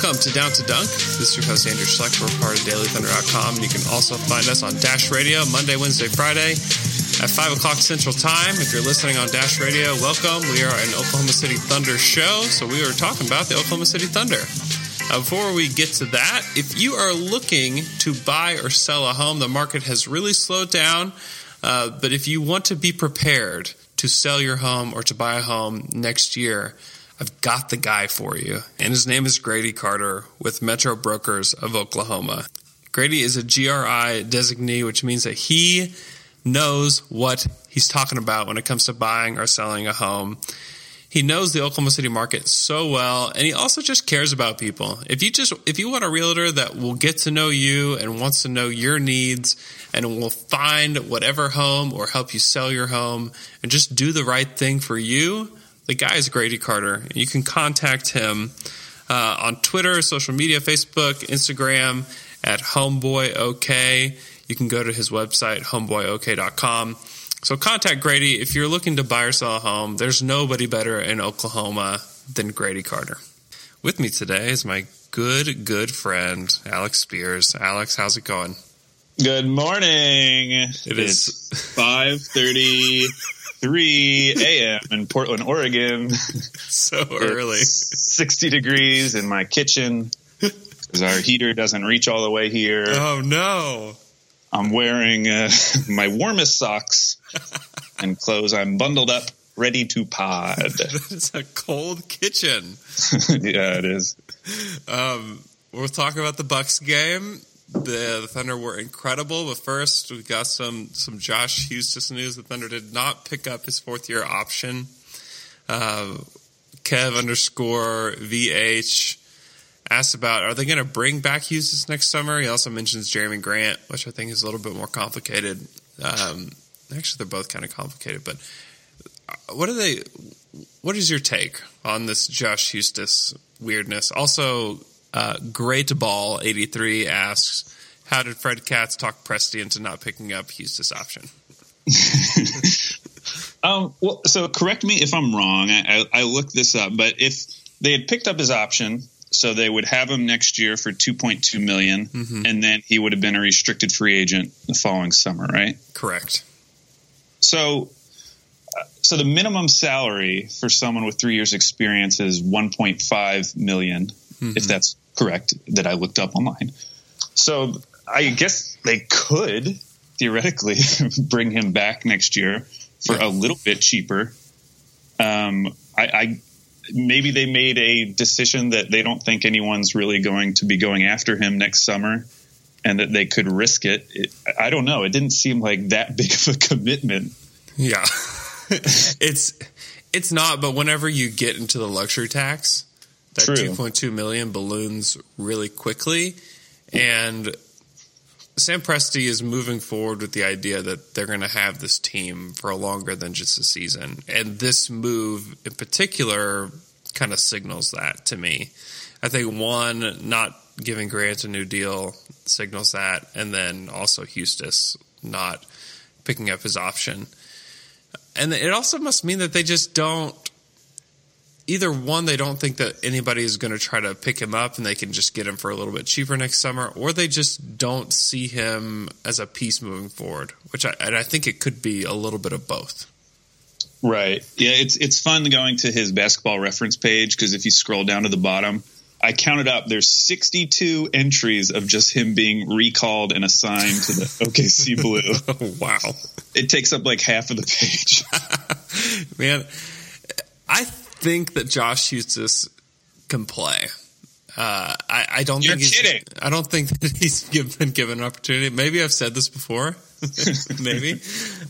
Welcome to Down to Dunk. This is your host, Andrew Schleck. We're part of DailyThunder.com. And you can also find us on Dash Radio Monday, Wednesday, Friday at 5 o'clock Central Time. If you're listening on Dash Radio, welcome. We are an Oklahoma City Thunder show. So we are talking about the Oklahoma City Thunder. Uh, before we get to that, if you are looking to buy or sell a home, the market has really slowed down. Uh, but if you want to be prepared to sell your home or to buy a home next year, I've got the guy for you. And his name is Grady Carter with Metro Brokers of Oklahoma. Grady is a GRI designee, which means that he knows what he's talking about when it comes to buying or selling a home. He knows the Oklahoma City market so well, and he also just cares about people. If you just if you want a realtor that will get to know you and wants to know your needs and will find whatever home or help you sell your home and just do the right thing for you, the guy is Grady Carter. You can contact him uh, on Twitter, social media, Facebook, Instagram at homeboyok. You can go to his website, homeboyok.com. So contact Grady if you're looking to buy or sell a home. There's nobody better in Oklahoma than Grady Carter. With me today is my good, good friend, Alex Spears. Alex, how's it going? Good morning. It is- It's five thirty three a.m. in Portland, Oregon. So early. It's Sixty degrees in my kitchen because our heater doesn't reach all the way here. Oh no. I'm wearing uh, my warmest socks and clothes. I'm bundled up, ready to pod. It's a cold kitchen. yeah, it is. Um, we'll talk about the Bucks game. The, the Thunder were incredible, but first we got some some Josh Huestis news. The Thunder did not pick up his fourth year option. Uh, Kev underscore VH asked about are they going to bring back Huestis next summer? He also mentions Jerami Grant, which I think is a little bit more complicated. Um, actually, they're both kind of complicated, but uh, what are they? What is your take on this Josh Huestis weirdness? Also, uh, Great Ball eighty three asks, how did Fred Katz talk Presti into not picking up Huestis option? Um, well, so correct me if I'm wrong. I, I, I looked this up, but if they had picked up his option, so they would have him next year for 2.2 million, and then he would have been a restricted free agent the following summer, right? Correct. So, uh, so the minimum salary for someone with three years experience is 1.5 million, if that's correct. That I looked up online. So I guess they could theoretically bring him back next year for a little bit cheaper. Um, I, I maybe they made a decision that they don't think anyone's really going to be going after him next summer, and that they could risk it. it I don't know. It didn't seem like that big of a commitment. Yeah, it's it's not. But whenever you get into the luxury tax, that True. two point two million balloons really quickly, and Sam Presti is moving forward with the idea that they're going to have this team for longer than just a season, and this move in particular kind of signals that to me. I think one, not giving Grant a new deal signals that, and then also Huestis not picking up his option. And it also must mean that they just don't either one they don't think that anybody is going to try to pick him up and they can just get him for a little bit cheaper next summer or they just don't see him as a piece moving forward which I, and I think it could be a little bit of both Right. Yeah, it's it's fun going to his basketball reference page because if you scroll down to the bottom, I counted up there's 62 entries of just him being recalled and assigned to the OKC Blue. oh wow It takes up like half of the page. man I think that Josh Huestis can play Uh, I, I don't You're think he's, kidding. I don't think that he's given, been given an opportunity. Maybe I've said this before. Maybe.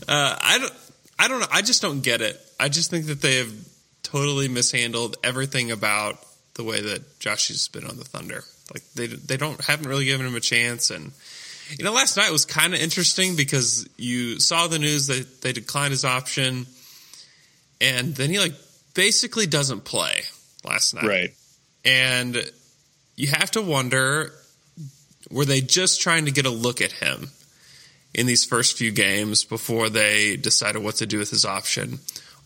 Uh, I don't. I don't know. I just don't get it. I just think that they have totally mishandled everything about the way that Josh has been on the Thunder. Like they they don't haven't really given him a chance. And you know, last night was kind of interesting because you saw the news that they declined his option, and then he like basically doesn't play last night. Right. And you have to wonder were they just trying to get a look at him in these first few games before they decided what to do with his option?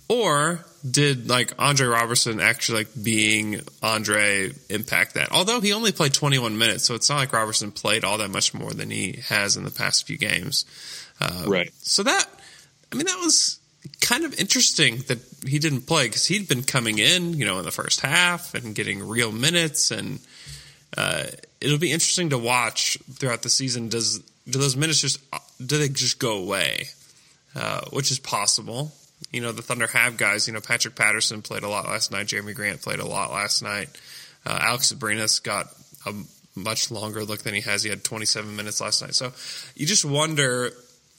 Or did like Andre Roberson actually like being Andre impact that? Although he only played 21 minutes, so it's not like Roberson played all that much more than he has in the past few games. Uh, Right. So that, I mean, that was kind of interesting that he didn't play because he'd been coming in, you know, in the first half and getting real minutes, and uh, it'll be interesting to watch throughout the season. Does do those minutes just do they just go away? Uh, which is possible. You know, the Thunder have guys. You know, Patrick Patterson played a lot last night. Jerami Grant played a lot last night. Uh, Alex Abrines got a much longer look than he has. He had 27 minutes last night. So you just wonder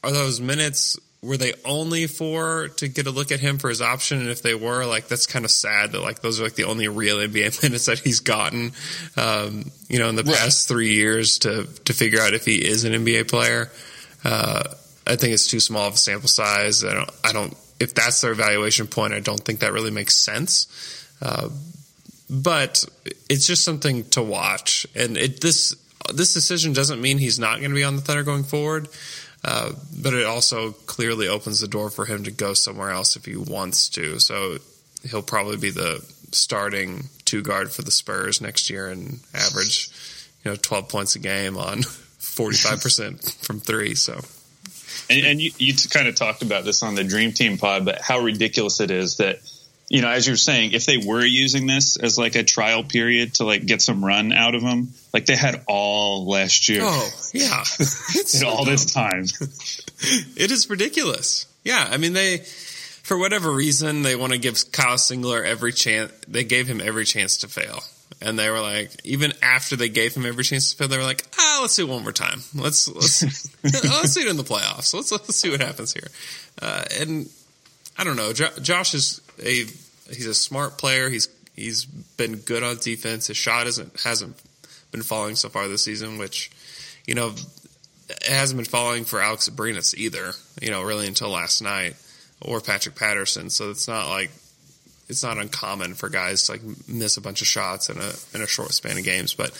are those minutes were they only for to get a look at him for his option? And if they were like that's kind of sad that like those are like the only real nba minutes that he's gotten um, you know in the past three years to to figure out if he is an nba player. Uh, i think it's too small of a sample size. I don't i don't if that's their evaluation point i don't think that really makes sense. Uh, but it's just something to watch. And it this this decision doesn't mean he's not going to be on the thunder going forward uh, but it also clearly opens the door for him to go somewhere else if he wants to. So he'll probably be the starting two guard for the Spurs next year and average, you know, 12 points a game on 45% from three. So And, and you, you kind of talked about this on the Dream Team pod, but how ridiculous it is that, you know, as you're saying, if they were using this as like a trial period to like get some run out of them, like they had all last year, Oh, yeah. It's and all this time. It is ridiculous. Yeah, I mean they for whatever reason they want to give Kyle Singler every chance. They gave him every chance to fail, and they were like, even after they gave him every chance to fail, they were like, ah, let's do it one more time. Let's let's let's do it in the playoffs. Let's let's see what happens here. Uh, and I don't know. Jo- Josh is a he's a smart player. He's he's been good on defense. His shot isn't hasn't been falling so far this season, which you know it hasn't been falling for Alex Abrines either, you know, really until last night or Patrick Patterson. So it's not like it's not uncommon for guys to like miss a bunch of shots in a in a short span of games. But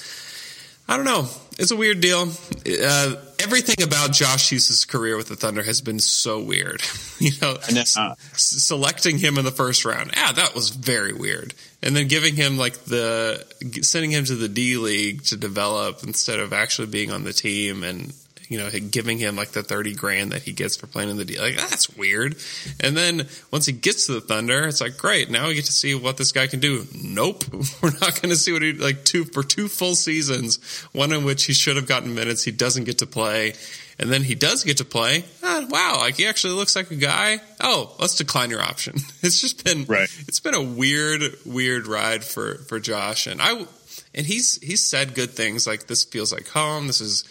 I don't know. It's a weird deal. Uh, everything about Josh Huestis's career with the Thunder has been so weird. you know, know. s- selecting him in the first round, yeah, that was very weird. And then giving him like the sending him to the D League to develop instead of actually being on the team and you know, giving him like the 30 grand that he gets for playing in the D. Like, that's weird. And then once he gets to the Thunder, it's like, great, now we get to see what this guy can do. Nope. We're not going to see what he, like, two, for two full seasons, one in which he should have gotten minutes, he doesn't get to play. And then he does get to play. Ah, wow, like he actually looks like a guy. Oh, let's decline your option. It's just been, Right. it's been a weird, weird ride for, for Josh. And I, and he's, he's said good things like this feels like home. This is,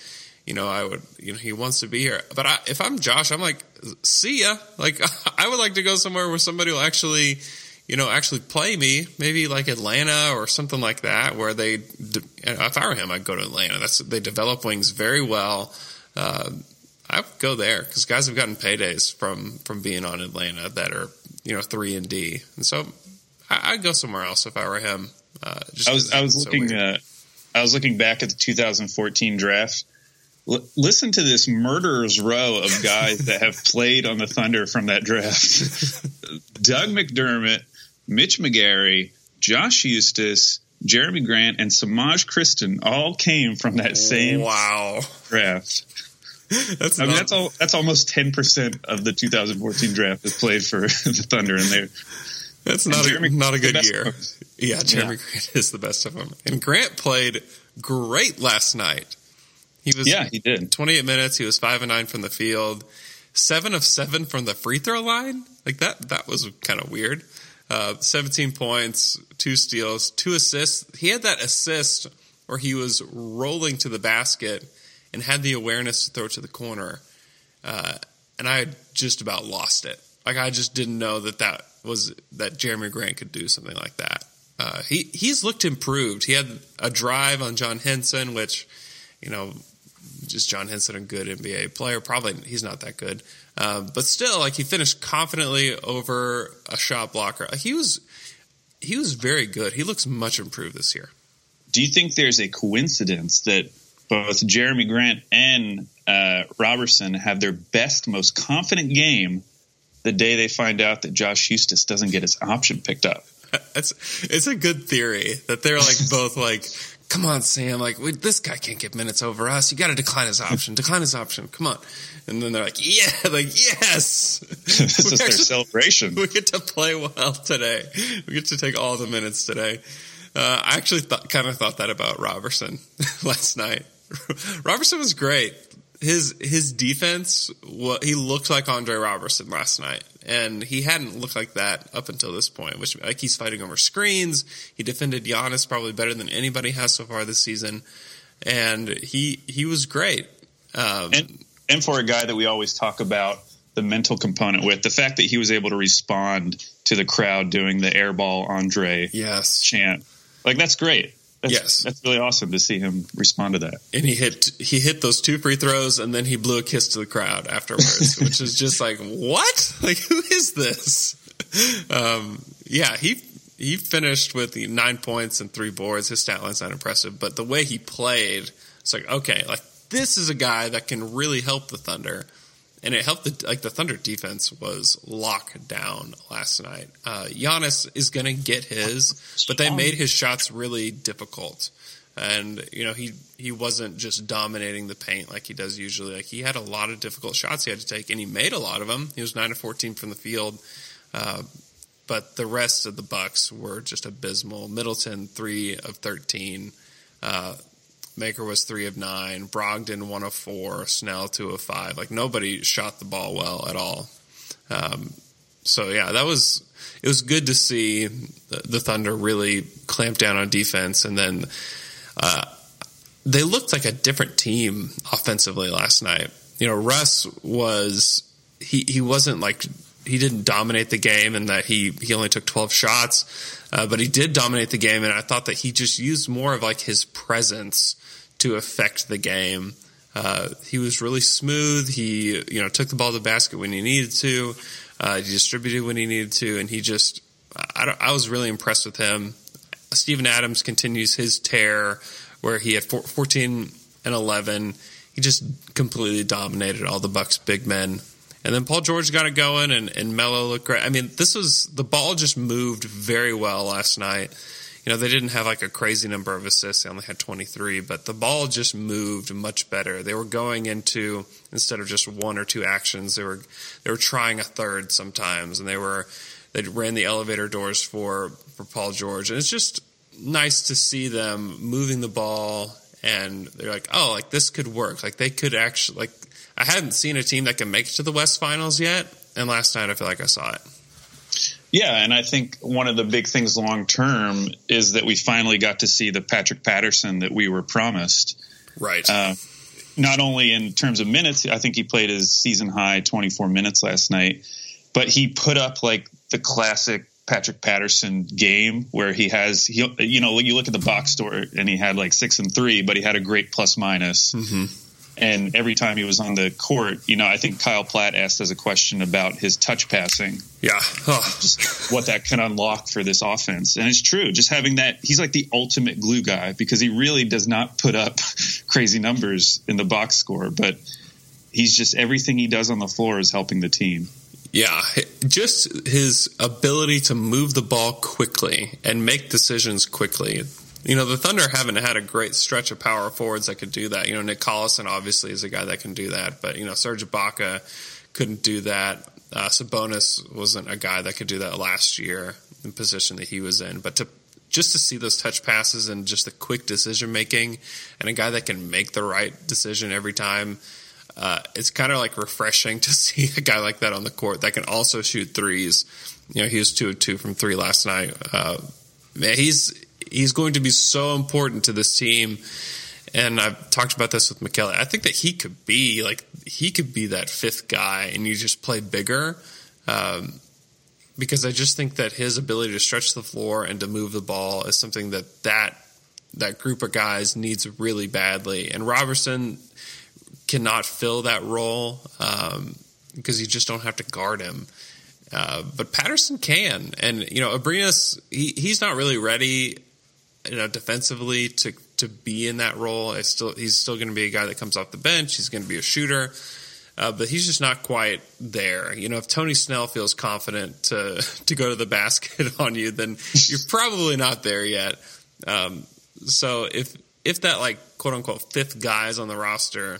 you know, I would, you know, he wants to be here. But I, if I'm Josh, I'm like, see ya. Like, I would like to go somewhere where somebody will actually, you know, actually play me. Maybe like Atlanta or something like that, where they, if I were him, I'd go to Atlanta. That's they develop wings very well. Uh, I would go there because guys have gotten paydays from from being on Atlanta that are you know three and D, and so I, I'd go somewhere else if I were him. Uh, just I was I was so looking weird. uh, I was looking back at the 2014 draft. L- listen to this murderer's row of guys that have played on the Thunder from that draft: Doug McDermott, Mitch McGary, Josh Huestis, Jerami Grant, and Semaj Christon all came from that same wow. draft. That's I mean, not- that's all. That's almost 10 percent of the 2014 draft has played for the Thunder, and they That's not a, not a good year. Yeah, Jerami Grant is the best of them. And Grant played great last night. He was yeah, he did. 28 minutes. He was five and nine from the field, seven of seven from the free throw line. Like that, that was kind of weird. Uh, 17 points, two steals, two assists. He had that assist where he was rolling to the basket and had the awareness to throw to the corner. Uh, and I just about lost it. Like I just didn't know that that was that Jerami Grant could do something like that. Uh, he he's looked improved. He had a drive on John Henson, which you know, just John Henson, a good NBA player. Probably he's not that good, uh, but still, like he finished confidently over a shot blocker. He was he was very good. He looks much improved this year. Do you think there's a coincidence that both Jerami Grant and uh, Roberson have their best, most confident game the day they find out that Josh Huestis doesn't get his option picked up? It's it's a good theory that they're like both like, come on, Sam, like we, this guy can't get minutes over us. You got to decline his option. Decline his option. Come on. And then they're like, yeah, like yes, this is their celebration. We get to play well today. We get to take all the minutes today. Uh, I actually th- kind of thought that about Roberson last night. Roberson was great. His his defense, what he looked like Andre Roberson last night, and he hadn't looked like that up until this point. Which like he's fighting over screens. He defended Giannis probably better than anybody has so far this season, and he he was great. Um, and and for a guy that we always talk about the mental component with the fact that he was able to respond to the crowd doing the airball Andre yes chant, like that's great. That's, yes, that's really awesome to see him respond to that. And he hit he hit those two free throws, and then he blew a kiss to the crowd afterwards, which is just like what? Like who is this? Um, yeah, he he finished with nine points and three boards. His stat line's not impressive, but the way he played, it's like okay, like this is a guy that can really help the Thunder. And it helped the like the Thunder defense was locked down last night. Uh, Giannis is going to get his, but they made his shots really difficult. And you know he he wasn't just dominating the paint like he does usually. Like he had a lot of difficult shots he had to take, and he made a lot of them. He was nine of fourteen from the field, uh, but the rest of the Bucks were just abysmal. Middleton three of thirteen. Uh, Maker was three of nine, Brogdon one of four, Snell two of five. Like nobody shot the ball well at all. Um, so yeah, that was it was good to see the, the, Thunder really clamp down on defense, and then uh, they looked like a different team offensively last night. You know, Russ was he he wasn't like he didn't dominate the game and that he he only took 12 shots uh, but he did dominate the game and i thought that he just used more of like his presence to affect the game. Uh, he was really smooth. He you know took the ball to the basket when he needed to. Uh, he distributed when he needed to and he just I, I was really impressed with him. Steven Adams continues his tear where he had 14 and 11 he just completely dominated all the bucks big men. And then Paul George got it going, and, and Melo looked great. I mean, this was the ball just moved very well last night. You know, they didn't have like a crazy number of assists; they only had 23, but the ball just moved much better. They were going into instead of just one or two actions, they were they were trying a third sometimes, and they were they ran the elevator doors for for Paul George, and it's just nice to see them moving the ball and they're like, oh, like this could work. Like they could actually like I hadn't seen a team that can make it to the West Finals yet, and last night I feel like I saw it. Yeah, and I think one of the big things long term is that we finally got to see the Patrick Patterson that we were promised. Right. Uh, not only in terms of minutes, I think he played his season high 24 minutes last night, but he put up like the classic Patrick Patterson game where he has, he, you know, you look at the box score and he had like six and three, but he had a great plus minus. Mm-hmm. And every time he was on the court, you know, I think Kyle Platt asked us a question about his touch passing. Yeah. Oh. Just what that can unlock for this offense. And it's true. Just having that, he's like the ultimate glue guy because he really does not put up crazy numbers in the box score, but he's just everything he does on the floor is helping the team. Yeah, just his ability to move the ball quickly and make decisions quickly. You know, the Thunder haven't had a great stretch of power forwards that could do that. You know, Nick Collison obviously is a guy that can do that, but, you know, Serge Ibaka couldn't do that. Uh, Sabonis wasn't a guy that could do that last year in position that he was in. But to just to see those touch passes and just the quick decision making and a guy that can make the right decision every time – uh, it's kind of like refreshing to see a guy like that on the court that can also shoot threes. You know, he was two of two from three last night. Uh, man, he's he's going to be so important to this team. And I've talked about this with McKelly. I think that he could be like he could be that fifth guy, and you just play bigger. Um, because I just think that his ability to stretch the floor and to move the ball is something that that that group of guys needs really badly. And Roberson cannot fill that role um, because you just don't have to guard him. Uh, but Patterson can, and you know, Abrines he, he's not really ready, you know, defensively to to be in that role. It's still he's still going to be a guy that comes off the bench. He's going to be a shooter. Uh, but he's just not quite there. You know, if Tony Snell feels confident to to go to the basket on you, then you're probably not there yet. Um, so if if that like quote unquote fifth guy is on the roster,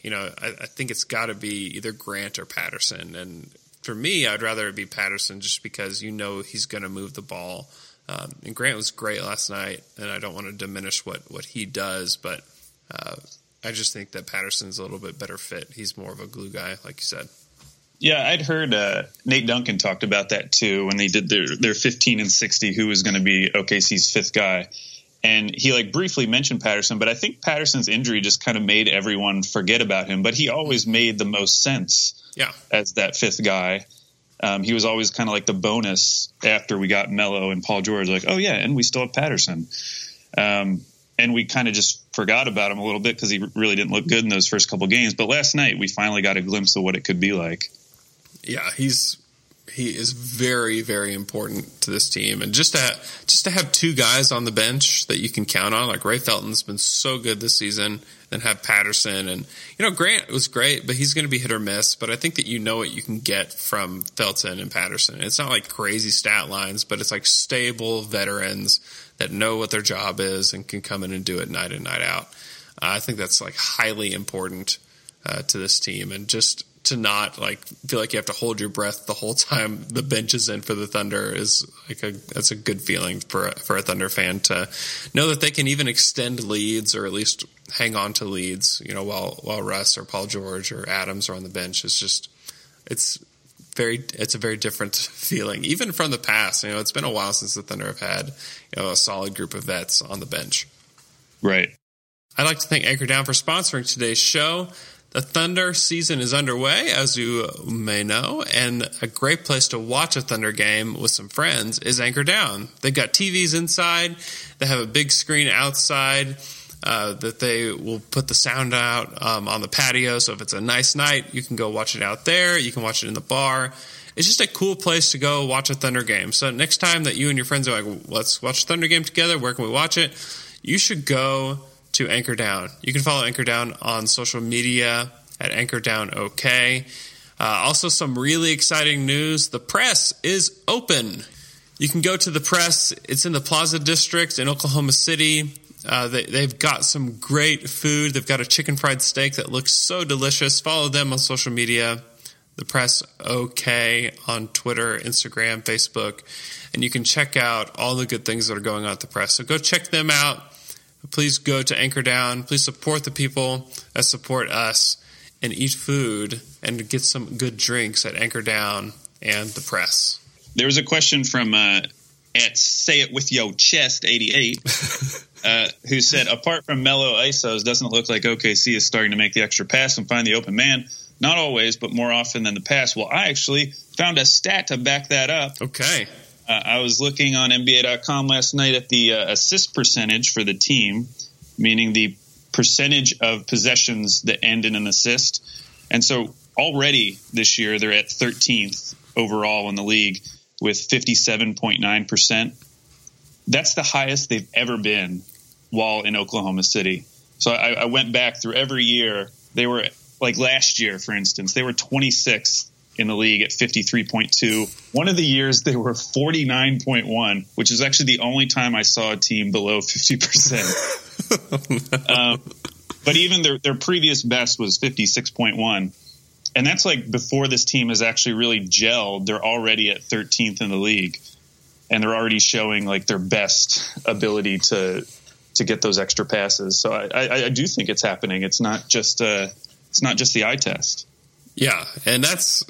you know, I, I think it's got to be either Grant or Patterson. And for me, I'd rather it be Patterson just because you know he's going to move the ball. Um, and Grant was great last night, and I don't want to diminish what what he does, but. Uh, I just think that Patterson's a little bit better fit. He's more of a glue guy, like you said. Yeah, I'd heard uh, Nate Duncan talked about that too when they did their their 15 and 60. Who was going to be OKC's fifth guy? And he like briefly mentioned Patterson, but I think Patterson's injury just kind of made everyone forget about him. But he always made the most sense, yeah, as that fifth guy. Um, he was always kind of like the bonus after we got Melo and Paul George. Like, oh yeah, and we still have Patterson. Um, and we kind of just forgot about him a little bit because he really didn't look good in those first couple games. But last night we finally got a glimpse of what it could be like. Yeah, he's he is very very important to this team, and just to just to have two guys on the bench that you can count on, like Ray Felton's been so good this season, then have Patterson and you know Grant was great, but he's going to be hit or miss. But I think that you know what you can get from Felton and Patterson. It's not like crazy stat lines, but it's like stable veterans that know what their job is and can come in and do it night in night out. Uh, I think that's like highly important uh, to this team, and just to not like feel like you have to hold your breath the whole time the bench is in for the Thunder is like a that's a good feeling for a, for a Thunder fan to know that they can even extend leads or at least hang on to leads. You know, while while Russ or Paul George or Adams are on the bench is just it's very it's a very different feeling even from the past. You know, it's been a while since the Thunder have had you know a solid group of vets on the bench. Right. I'd like to thank Anchor Down for sponsoring today's show. The Thunder season is underway, as you may know, and a great place to watch a Thunder game with some friends is Anchor Down. They've got TVs inside, they have a big screen outside. Uh, that they will put the sound out um, on the patio. So if it's a nice night, you can go watch it out there. You can watch it in the bar. It's just a cool place to go watch a Thunder game. So next time that you and your friends are like, let's watch a Thunder game together, where can we watch it? You should go to Anchor Down. You can follow Anchor Down on social media at Anchor Down OK. Uh, also, some really exciting news the press is open. You can go to the press, it's in the Plaza District in Oklahoma City. Uh, they, have got some great food. They've got a chicken fried steak that looks so delicious. Follow them on social media. The Press OK on Twitter, Instagram, Facebook, and you can check out all the good things that are going on at the Press. So go check them out. Please go to Anchor Down. Please support the people that support us and eat food and get some good drinks at Anchor Down and the Press. There was a question from uh, at Say It With Yo Chest 88, uh, who said, apart from Melo ISOs, doesn't it look like OKC is starting to make the extra pass and find the open man? Not always, but more often than the past. Well, I actually found a stat to back that up. Okay. Uh, I was looking on NBA.com last night at the uh, assist percentage for the team, meaning the percentage of possessions that end in an assist. And so already this year, they're at 13th overall in the league with 57.9%. That's the highest they've ever been while in Oklahoma City. So I, I went back through every year. They were like last year, for instance, they were 26th in the league at 53.2. One of the years they were 49.1, which is actually the only time I saw a team below 50%. um, but even their, their previous best was 56.1 and that's like before this team has actually really gelled. They're already at 13th in the league, and they're already showing like their best ability to to get those extra passes. So I, I, I do think it's happening. It's not just uh, it's not just the eye test. Yeah, and that's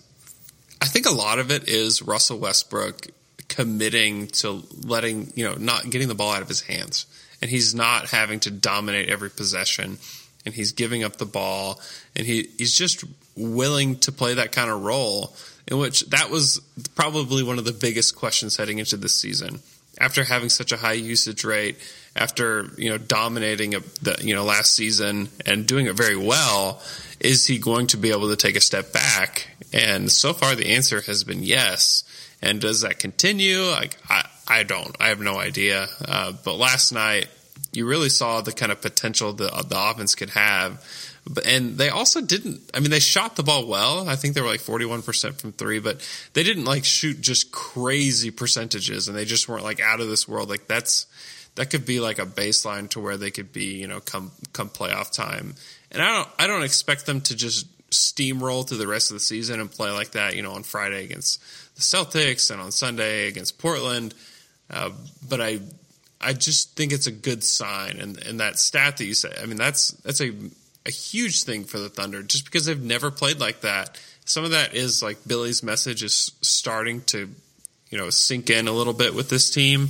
I think a lot of it is Russell Westbrook committing to letting you know not getting the ball out of his hands, and he's not having to dominate every possession, and he's giving up the ball, and he he's just willing to play that kind of role. In which that was probably one of the biggest questions heading into this season. After having such a high usage rate, after you know dominating a, the you know last season and doing it very well, is he going to be able to take a step back? And so far, the answer has been yes. And does that continue? Like I, I don't. I have no idea. Uh, but last night, you really saw the kind of potential the the offense could have. But, and they also didn't. I mean, they shot the ball well. I think they were like forty one percent from three, but they didn't like shoot just crazy percentages, and they just weren't like out of this world. Like that's that could be like a baseline to where they could be, you know, come come playoff time. And I don't I don't expect them to just steamroll through the rest of the season and play like that, you know, on Friday against the Celtics and on Sunday against Portland. Uh, but I I just think it's a good sign, and and that stat that you say, I mean, that's that's a a huge thing for the Thunder, just because they've never played like that. Some of that is like Billy's message is starting to you know sink in a little bit with this team.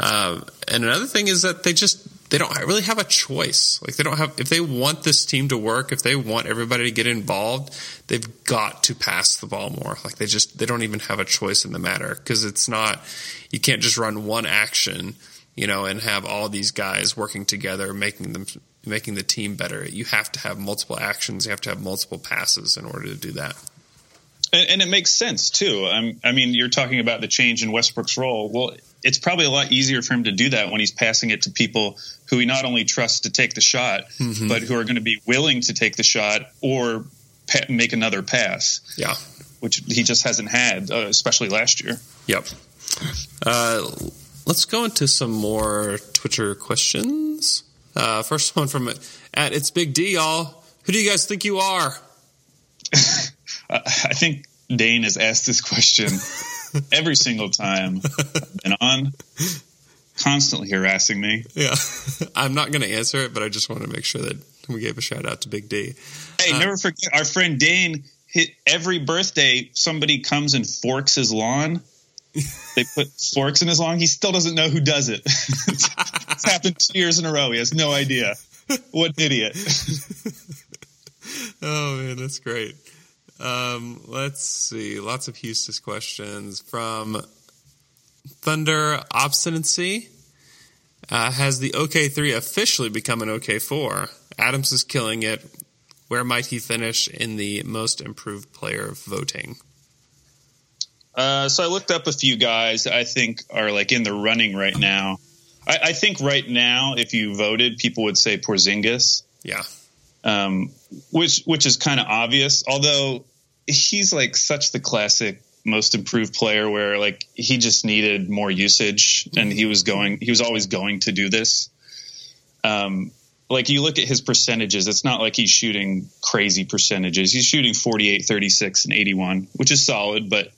Um, and another thing is that they just they don't really have a choice. Like they don't have if they want this team to work, if they want everybody to get involved, they've got to pass the ball more. Like they just they don't even have a choice in the matter because it's not you can't just run one action, you know, and have all these guys working together making them making the team better. You have to have multiple actions, you have to have multiple passes in order to do that and, and it makes sense too. Um, I mean, you're talking about the change in Westbrook's role. Well, it's probably a lot easier for him to do that when he's passing it to people who he not only trusts to take the shot, mm-hmm. but who are going to be willing to take the shot or pa- make another pass. Yeah, which he just hasn't had, uh, especially last year. Yep. Uh, let's go into some more Twitter questions. Uh, first one from at it's Big D, y'all. Who do you guys think you are? I think Dane has asked this question every single time and on, constantly harassing me. Yeah, I'm not going to answer it, but I just want to make sure that we gave a shout out to Big D. Hey, uh, never forget our friend Dane. Hit every birthday, somebody comes and forks his lawn. They put forks in his lawn. He still doesn't know who does it. it's happened two years in a row. He has no idea. What an idiot. oh man, that's great. Um, let's see. Lots of Huestis questions from Thunder Obstinacy. Uh, has the OK3 officially become an OK4? Adams is killing it. Where might he finish in the most improved player voting? Uh, so I looked up a few guys I think are like in the running right now. I, I think right now, if you voted, people would say Porzingis. Yeah um, which which is kind of obvious. Although he's like such the classic most improved player, where like he just needed more usage, and he was going, he was always going to do this. Um, like you look at his percentages, it's not like he's shooting crazy percentages. He's shooting 48, 36, and 81, which is solid, but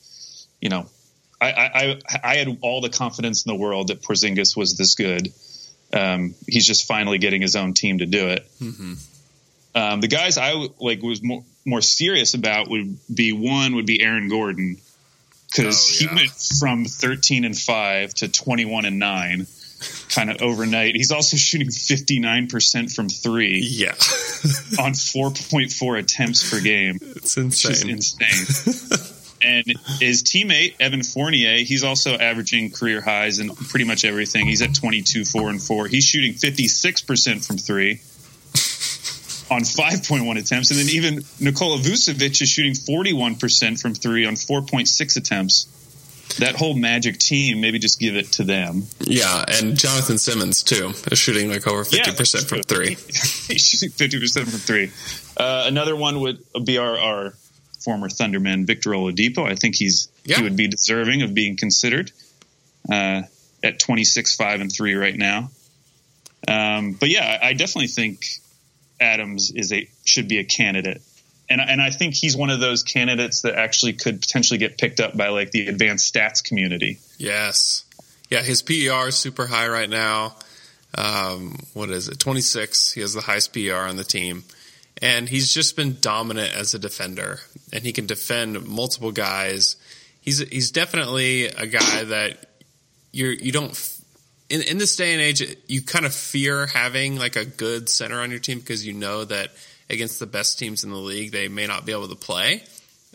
you know, I, I, I had all the confidence in the world that Porzingis was this good. Um, he's just finally getting his own team to do it. Mm-hmm. Um, the guys I like was more, more serious about would be one would be Aaron Gordon because oh, yeah. he went from 13 and 5 to 21 and 9 kind of overnight. He's also shooting 59% from 3. Yeah. on 4.4 attempts per game. It's insane. insane. and his teammate Evan Fournier, he's also averaging career highs in pretty much everything. He's at 22 4 and 4. He's shooting 56% from 3 on 5.1 attempts. And then even Nikola Vucevic is shooting 41% from three on 4.6 attempts. That whole Magic team, maybe just give it to them. Yeah, and Jonathan Simmons, too, is shooting like over 50% yeah, from three. He's shooting 50% from three. Uh, another one would be our, our former Thunderman, Victor Oladipo. I think he's yeah. he would be deserving of being considered uh, at 26, 5, and 3 right now. Um, but yeah, I definitely think Adams is a should be a candidate. And, and I think he's one of those candidates that actually could potentially get picked up by like the advanced stats community. Yes. Yeah, his PER is super high right now. Um, what is it? 26. He has the highest PER on the team. And he's just been dominant as a defender. And he can defend multiple guys. He's he's definitely a guy that you're you don't in in this day and age you kind of fear having like a good center on your team because you know that against the best teams in the league they may not be able to play.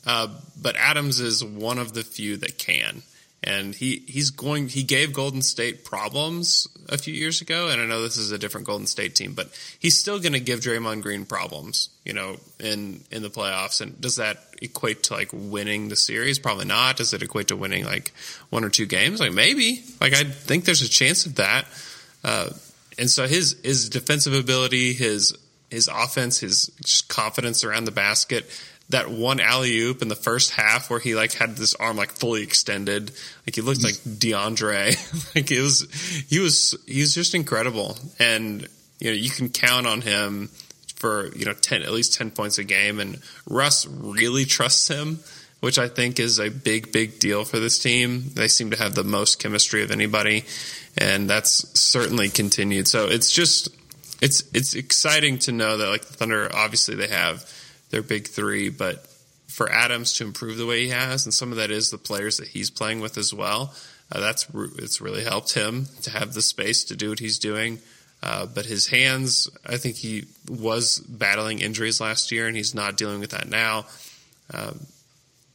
Uh, but Adams is one of the few that can and he he's going he gave Golden State problems a few years ago. And I know this is a different Golden State team but he's still going to give Draymond Green problems you know in in the playoffs. And does that equate to like winning the series? Probably not. Does it equate to winning like one or two games? Like maybe. Like I think there's a chance of that. Uh, and so his his defensive ability his his offense his just confidence around the basket that one alley oop in the first half where he like had this arm like fully extended, like he looked like DeAndre. like it was, he was, he was just incredible. And you know, you can count on him for you know ten at least ten points a game. And Russ really trusts him, which I think is a big, big deal for this team. They seem to have the most chemistry of anybody, and that's certainly continued. So it's just. It's it's exciting to know that like the Thunder obviously they have their big three, but for Adams to improve the way he has, and some of that is the players that he's playing with as well. Uh, that's it's really helped him to have the space to do what he's doing. Uh, but his hands, I think he was battling injuries last year, and he's not dealing with that now. Um,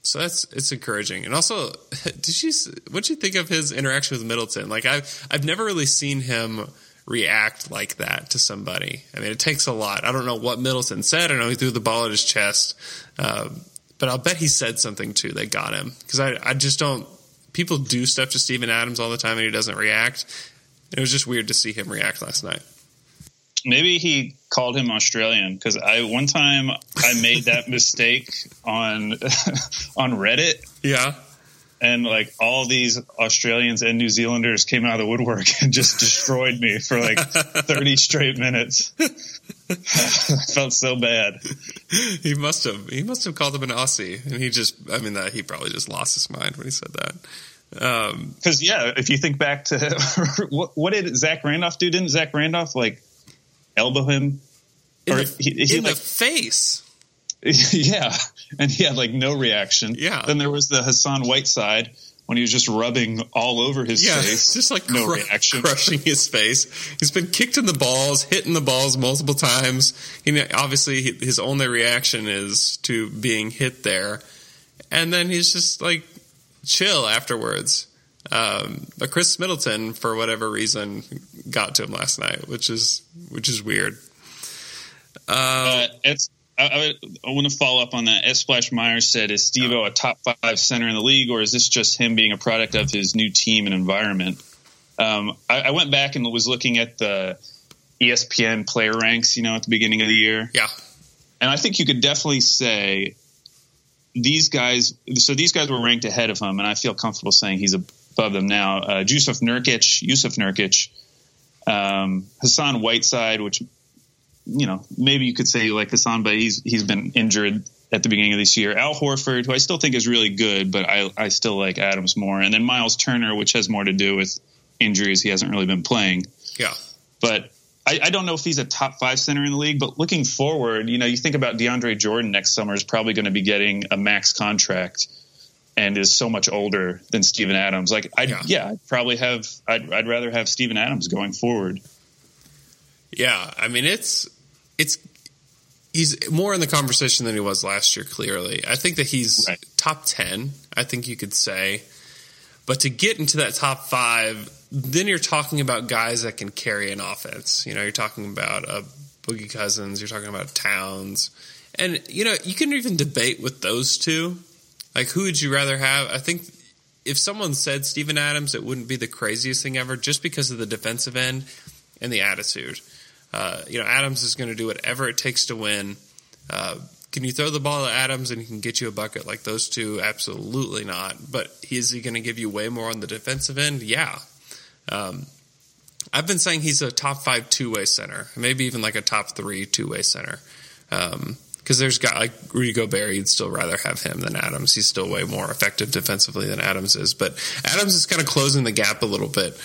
so that's it's encouraging. And also, did you what do you think of his interaction with Middleton? Like I've I've never really seen him react like that to somebody. I mean, it takes a lot. I don't know what Middleton said. I know he threw the ball at his chest, uh, but I'll bet he said something too that got him because I, I just don't. People do stuff to Steven Adams all the time and he doesn't react. It was just weird to see him react last night. Maybe he called him Australian because I one time I made that mistake on on Reddit. Yeah, and like all these Australians and New Zealanders came out of the woodwork and just destroyed me for like 30 straight minutes. I felt so bad. He must have. He must have called him an Aussie, and he just. I mean, that he probably just lost his mind when he said that. Because um, yeah, if you think back to what, what, did Zach Randolph do? Didn't Zach Randolph like elbow him? In, or the, he, he in like, the face. yeah, and he had like no reaction. Yeah. Then there was the Hassan Whiteside when he was just rubbing all over his yeah, face. just like no cr- reaction, crushing his face. He's been kicked in the balls, hitting the balls multiple times. He obviously his only reaction is to being hit there, and then he's just like chill afterwards. Um, but Khris Middleton, for whatever reason, got to him last night, which is which is weird. Uh, uh, it's I, I, want to follow up on that. S. Splash Myers said, "Is Steve a top five center in the league, or is this just him being a product of his new team and environment?" Um, I, I, went back and was looking at the ESPN player ranks, you know, at the beginning of the year. Yeah, and I think you could definitely say these guys. So these guys were ranked ahead of him, and I feel comfortable saying he's above them now. Uh, Jusuf Nurkic, Jusuf Nurkic, um, Hassan Whiteside, which you know, maybe you could say you like Hassan, but he's he's been injured at the beginning of this year. Al Horford, who I still think is really good, but I I still like Adams more. And then Miles Turner, which has more to do with injuries. He hasn't really been playing. Yeah. But I, I don't know if he's a top five center in the league. But looking forward, you know, you think about DeAndre Jordan next summer is probably going to be getting a max contract and is so much older than Steven Adams. Like, I'd, yeah. yeah, I'd probably have, I'd, I'd rather have Steven Adams going forward. Yeah, I mean it's it's he's more in the conversation than he was last year. Clearly, I think that he's right. top ten. I think you could say, but to get into that top five, then you're talking about guys that can carry an offense. You know, you're talking about a uh, Boogie Cousins. You're talking about Towns, and you know you can even debate with those two. Like, who would you rather have? I think if someone said Steven Adams, it wouldn't be the craziest thing ever, just because of the defensive end and the attitude. Uh, you know, Adams is going to do whatever it takes to win. Uh, can you throw the ball at Adams and he can get you a bucket like those two? Absolutely not. But is he going to give you way more on the defensive end? Yeah. Um, I've been saying he's a top five two way center, maybe even like a top three two way center. Because um, there's got like Rudy Gobert, you'd still rather have him than Adams. He's still way more effective defensively than Adams is. But Adams is kind of closing the gap a little bit.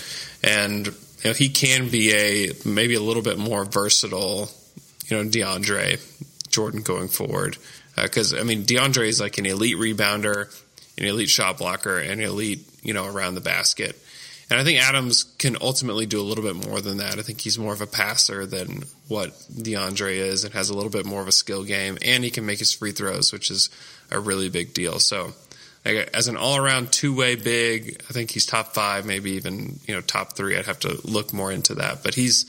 And you know, he can be a maybe a little bit more versatile, you know, DeAndre Jordan going forward. Because uh, I mean, DeAndre is like an elite rebounder, an elite shot blocker, and an elite, you know, around the basket. And I think Adams can ultimately do a little bit more than that. I think he's more of a passer than what DeAndre is and has a little bit more of a skill game. And he can make his free throws, which is a really big deal. So, like, as an all around two way big, I think he's top five, maybe even, you know, top three. I'd have to look more into that. But he's,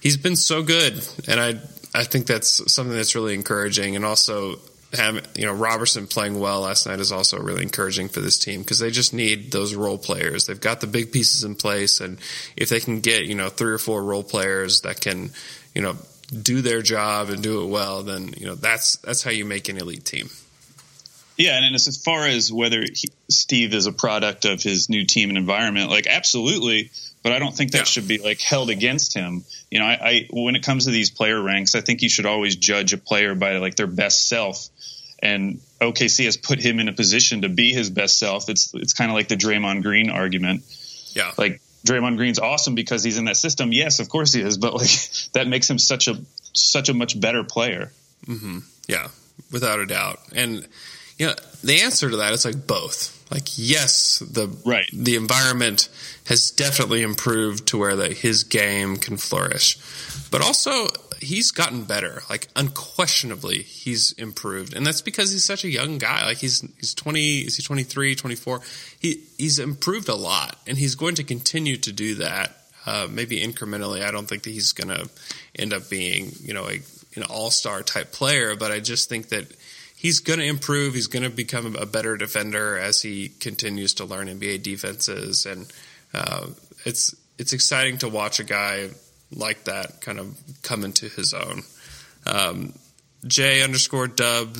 he's been so good. And I, I think that's something that's really encouraging. And also, have you know Roberson playing well last night is also really encouraging for this team because they just need those role players. They've got the big pieces in place, and if they can get you know three or four role players that can you know do their job and do it well, then you know that's that's how you make an elite team. Yeah, and as far as whether he, Steve is a product of his new team and environment, like absolutely, but I don't think that yeah. should be like held against him. You know, I, I when it comes to these player ranks, I think you should always judge a player by like their best self and OKC has put him in a position to be his best self. It's it's kind of like the Draymond Green argument. Yeah, like Draymond Green's awesome because he's in that system. Yes, of course he is, but like that makes him such a such a much better player. Mm-hmm. Yeah, without a doubt. And you know, the answer to that is like both. Like yes, the right the environment has definitely improved to where that his game can flourish, but also he's gotten better. Like unquestionably, he's improved, and that's because he's such a young guy. Like he's he's twenty, is he 23, 24? He he's improved a lot, and he's going to continue to do that. Uh, maybe incrementally. I don't think that he's going to end up being you know a, an all star type player, but I just think that he's going to improve. He's going to become a better defender as he continues to learn NBA defenses, and uh, it's it's exciting to watch a guy like that kind of come into his own. Um, J underscore dub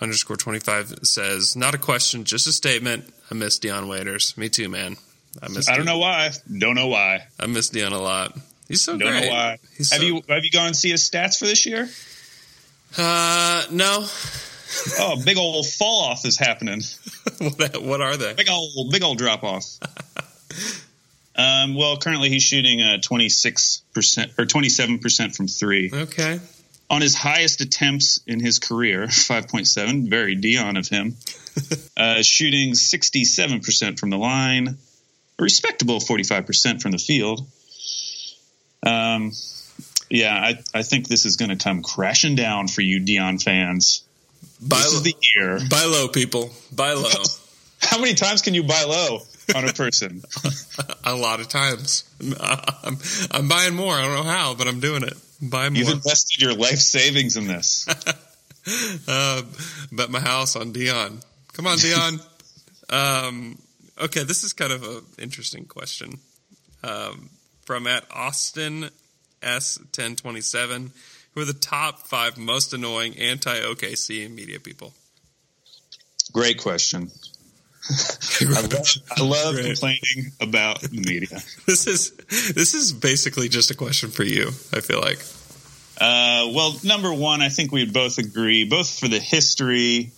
underscore 25 says, not a question, just a statement. I miss Dion Waiters. Me too, man. I miss I don't know why. Don't know why. I miss Dion a lot. He's so don't great. know why. He's have so... you have you gone and see his stats for this year? Uh, no. oh, big old fall off is happening. what, what are they? Big old big old drop off. Um, well, currently he's shooting uh, 26% or 27% from three. Okay. On his highest attempts in his career, 5.7, very Dion of him, uh, shooting 67% from the line, a respectable 45% from the field. Um, yeah, I, I think this is going to come crashing down for you Dion fans. Buy this low, is the year. Buy low, people. Buy low. How many times can you buy low? on a person. a lot of times. I'm, I'm, buying more. I don't know how, but I'm doing it. Buy more. You've invested your life savings in this. uh, bet my house on Dion. Come on, Dion. um, okay, this is kind of an interesting question. Um, from at Austin S1027, who are the top five most annoying anti OKC media people? Great question. I love, I love complaining about the media. This is this is basically just a question for you. I feel like. Uh, well, number one, I think we'd both agree, both for the history.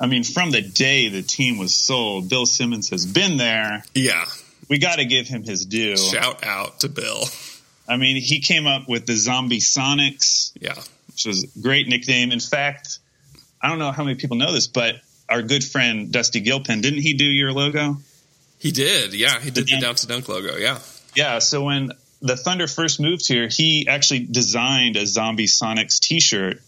I mean, from the day the team was sold, Bill Simmons has been there. Yeah, we got to give him his due. Shout out to Bill. I mean, he came up with the Zombie Sonics. Yeah, which was a great nickname. In fact, I don't know how many people know this, but our good friend Dusty Gilpin, didn't he do your logo? He did. Yeah, he did the, the Down to Dunk logo. Yeah. Yeah. So when the Thunder first moved here, he actually designed a Zombie Sonics T-shirt,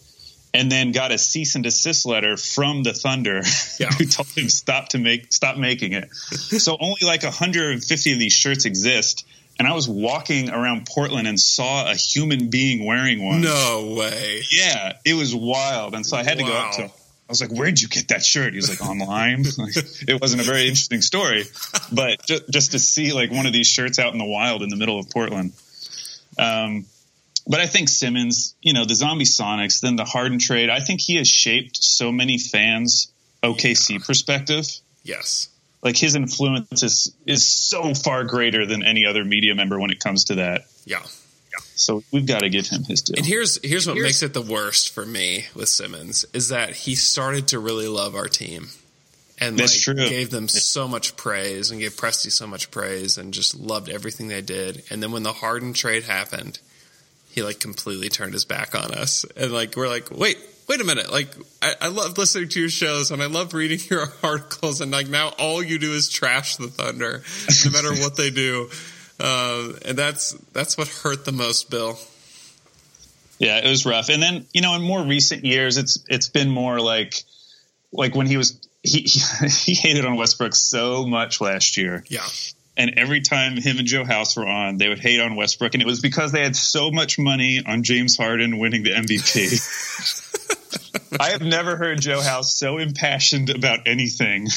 and then got a cease and desist letter from the Thunder, yeah. who told him stop to make stop making it. so only like 150 of these shirts exist. And I was walking around Portland and saw a human being wearing one. No way. Yeah, it was wild. And so I had wow. to go up to him I was like, "Where'd you get that shirt?" He was like, "Online." like, it wasn't a very interesting story, but just, just to see like one of these shirts out in the wild in the middle of Portland. Um, but I think Simmons, you know, the Zombie Sonics, then the Harden trade. I think he has shaped so many fans' OKC yeah. perspective. Yes, like his influence is is so far greater than any other media member when it comes to that. Yeah. So we've got to give him his due. And here's here's what here's, makes it the worst for me with Simmons is that he started to really love our team. And That's like, true. gave them so much praise and gave Presti so much praise and just loved everything they did. And then when the Harden trade happened, he like completely turned his back on us. And like we're like, wait, wait a minute, like I, I love listening to your shows and I love reading your articles, and like now all you do is trash the Thunder, no matter what they do, uh, and that's that's what hurt the most, Bill. Yeah, it was rough. And then you know, in more recent years, it's it's been more like like when he was he he hated on Westbrook so much last year. Yeah. And every time him and Joe House were on, they would hate on Westbrook, and it was because they had so much money on James Harden winning the MVP. I have never heard Joe House so impassioned about anything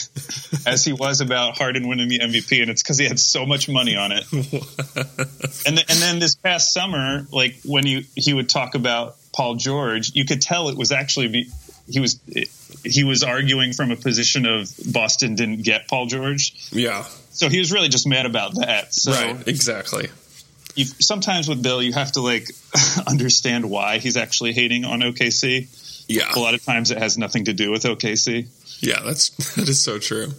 as he was about Harden winning the MVP, and it's because he had so much money on it. and th- and then this past summer, like when you he would talk about Paul George, you could tell it was actually be, he was he was arguing from a position of Boston didn't get Paul George. Yeah. So he was really just mad about that. So right. Exactly. Sometimes with Bill, you have to like understand why he's actually hating on OKC. Yeah. A lot of times it has nothing to do with OKC. Yeah, that's that is so true.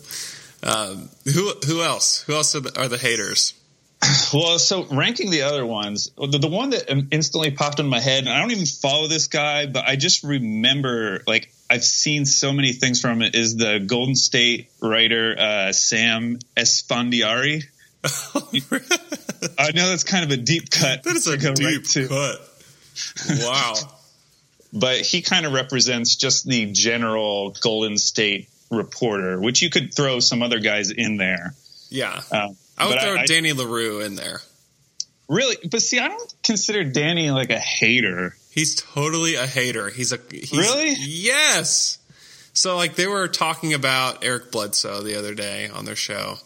Um, who who else? Who else are the, are the haters? Well, so ranking the other ones, the, the one that instantly popped in my head, and I don't even follow this guy, but I just remember like I've seen so many things from it is the Golden State writer uh, Sam Esfandiari. I know that's kind of a deep cut. That is a deep right cut. Wow. but he kind of represents just the general Golden State reporter, which you could throw some other guys in there. Yeah. Um, I would throw I- Danny Leroux in there. Really, but see, I don't consider Danny like a hater. He's totally a hater. He's a he's, Really? Yes. So like they were talking about Eric Bledsoe the other day on their show.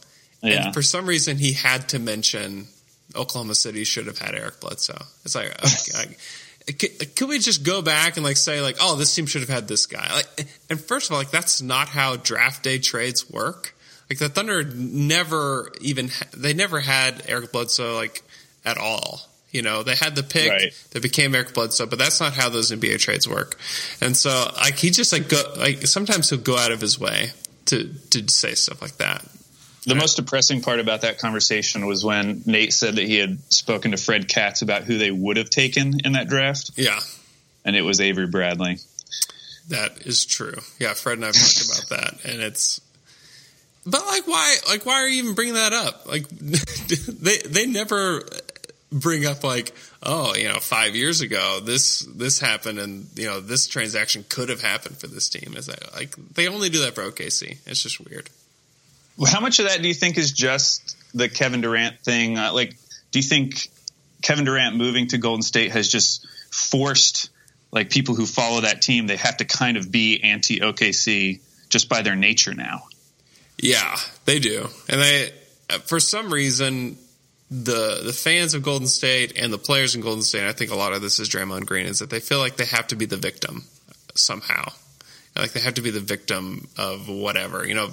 Yeah. And for some reason he had to mention Oklahoma City should have had Eric Bledsoe. It's like okay, could, could we just go back and like say like oh this team should have had this guy? Like and first of all like that's not how draft day trades work. Like the Thunder never even ha- they never had Eric Bledsoe like at all. You know they had the pick Right. that became Eric Bledsoe but that's not how those NBA trades work. And so like he just like go like sometimes he'll go out of his way to to say stuff like that The most depressing part about that conversation was when Nate said that he had spoken to Fred Katz about who they would have taken in that draft, yeah and it was Avery Bradley. That is true. Yeah, Fred and I've talked about that, and it's. But like, why? Like, why are you even bringing that up? Like, they they never bring up like, oh, you know, five years ago this this happened, and you know, this transaction could have happened for this team. Is that like they only do that for OKC? It's just weird. How much of that do you think is just the Kevin Durant thing? Uh, like, do you think Kevin Durant moving to Golden State has just forced like people who follow that team? They have to kind of be anti OKC just by their nature now. Yeah, they do, and they for some reason the the fans of Golden State and the players in Golden State. I think a lot of this is Draymond Green is that they feel like they have to be the victim somehow. Like they have to be the victim of whatever. You know,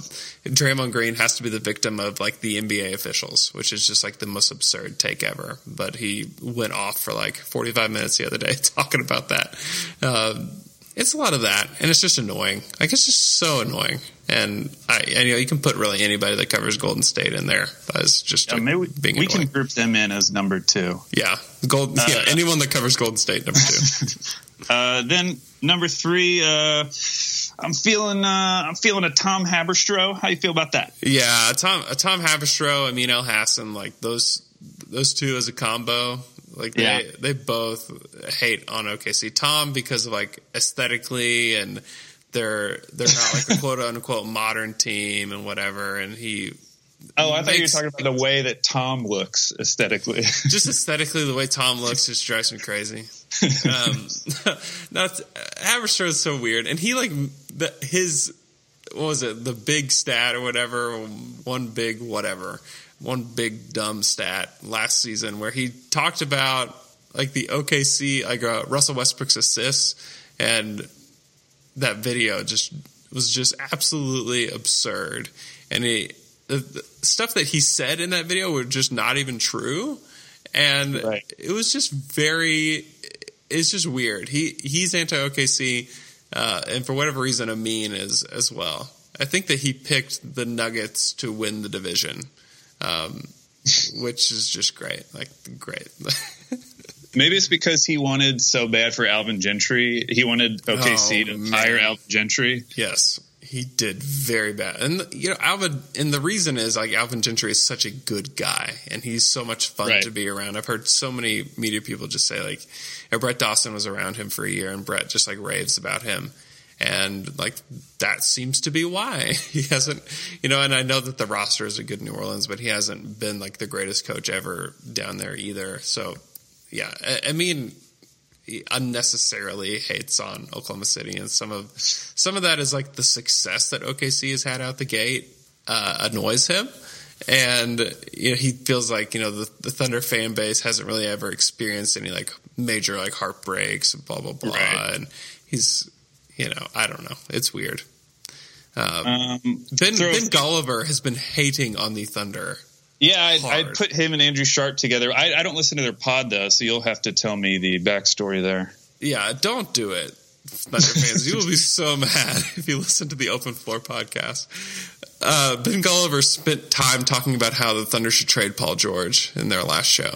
Draymond Green has to be the victim of like the NBA officials, which is just like the most absurd take ever. But he went off for like 45 minutes the other day talking about that. Um, it's a lot of that, and it's just annoying. Like it's just so annoying. And I, and, you know, you can put really anybody that covers Golden State in there as just Uh, like, maybe we, being we annoying. can group them in as number two. yeah, gold. Uh, yeah, anyone that covers Golden State, number two. Uh, then number three, uh, I'm feeling uh, I'm feeling a Tom Haberstroh. How you feel about that? Yeah, a Tom uh, Tom Haberstroh, Amin Elhassan, like those those two as a combo, like they Yeah. they both hate on OKC. Tom because of like aesthetically and they're they're not like a quote unquote modern team and whatever. And he Oh, I thought you were talking about the way that Tom looks aesthetically. just aesthetically the way Tom looks just drives me crazy. Um, no, it's- Haberstroh is so weird, and he like the, his what was it? The big stat or whatever one big whatever one big dumb stat last season where he talked about like the OKC like uh, Russell Westbrook's assists and that video just was just absolutely absurd. And he the, stuff that he said in that video were just not even true. And Right. it was just very it's just weird. He he's anti OKC uh, and for whatever reason Amin is as well I think that he picked the Nuggets to win the division um, which is just great like great Maybe it's because he wanted so bad for Alvin Gentry. He wanted OKC Oh, to man. hire Alvin Gentry. Yes, he did very bad. And you know, Alvin, and the reason is like Alvin Gentry is such a good guy, and he's so much fun Right. to be around. I've heard so many media people just say like, you know, Brett Dawson was around him for a year, and Brett just like raves about him. And like that seems to be why he hasn't, you know. And I know that the roster is a good New Orleans, but he hasn't been like the greatest coach ever down there either. So, yeah, I, I mean, unnecessarily hates on Oklahoma City, and some of some of that is like the success that OKC has had out the gate uh, annoys him, and you know he feels like you know the, the Thunder fan base hasn't really ever experienced any like major like heartbreaks and blah blah blah, Right. and he's you know I don't know, it's weird. Um, Um, ben Ben Golliver has been hating on the Thunder. Yeah, I'd, I'd put him and Andrew Sharp together. I, I don't listen to their pod though, so you'll have to tell me the backstory there. Yeah, don't do it, Thunder fans. you will be so mad if you listen to the Open Floor podcast. Uh, ben Golliver spent time talking about how the Thunder should trade Paul George in their last show.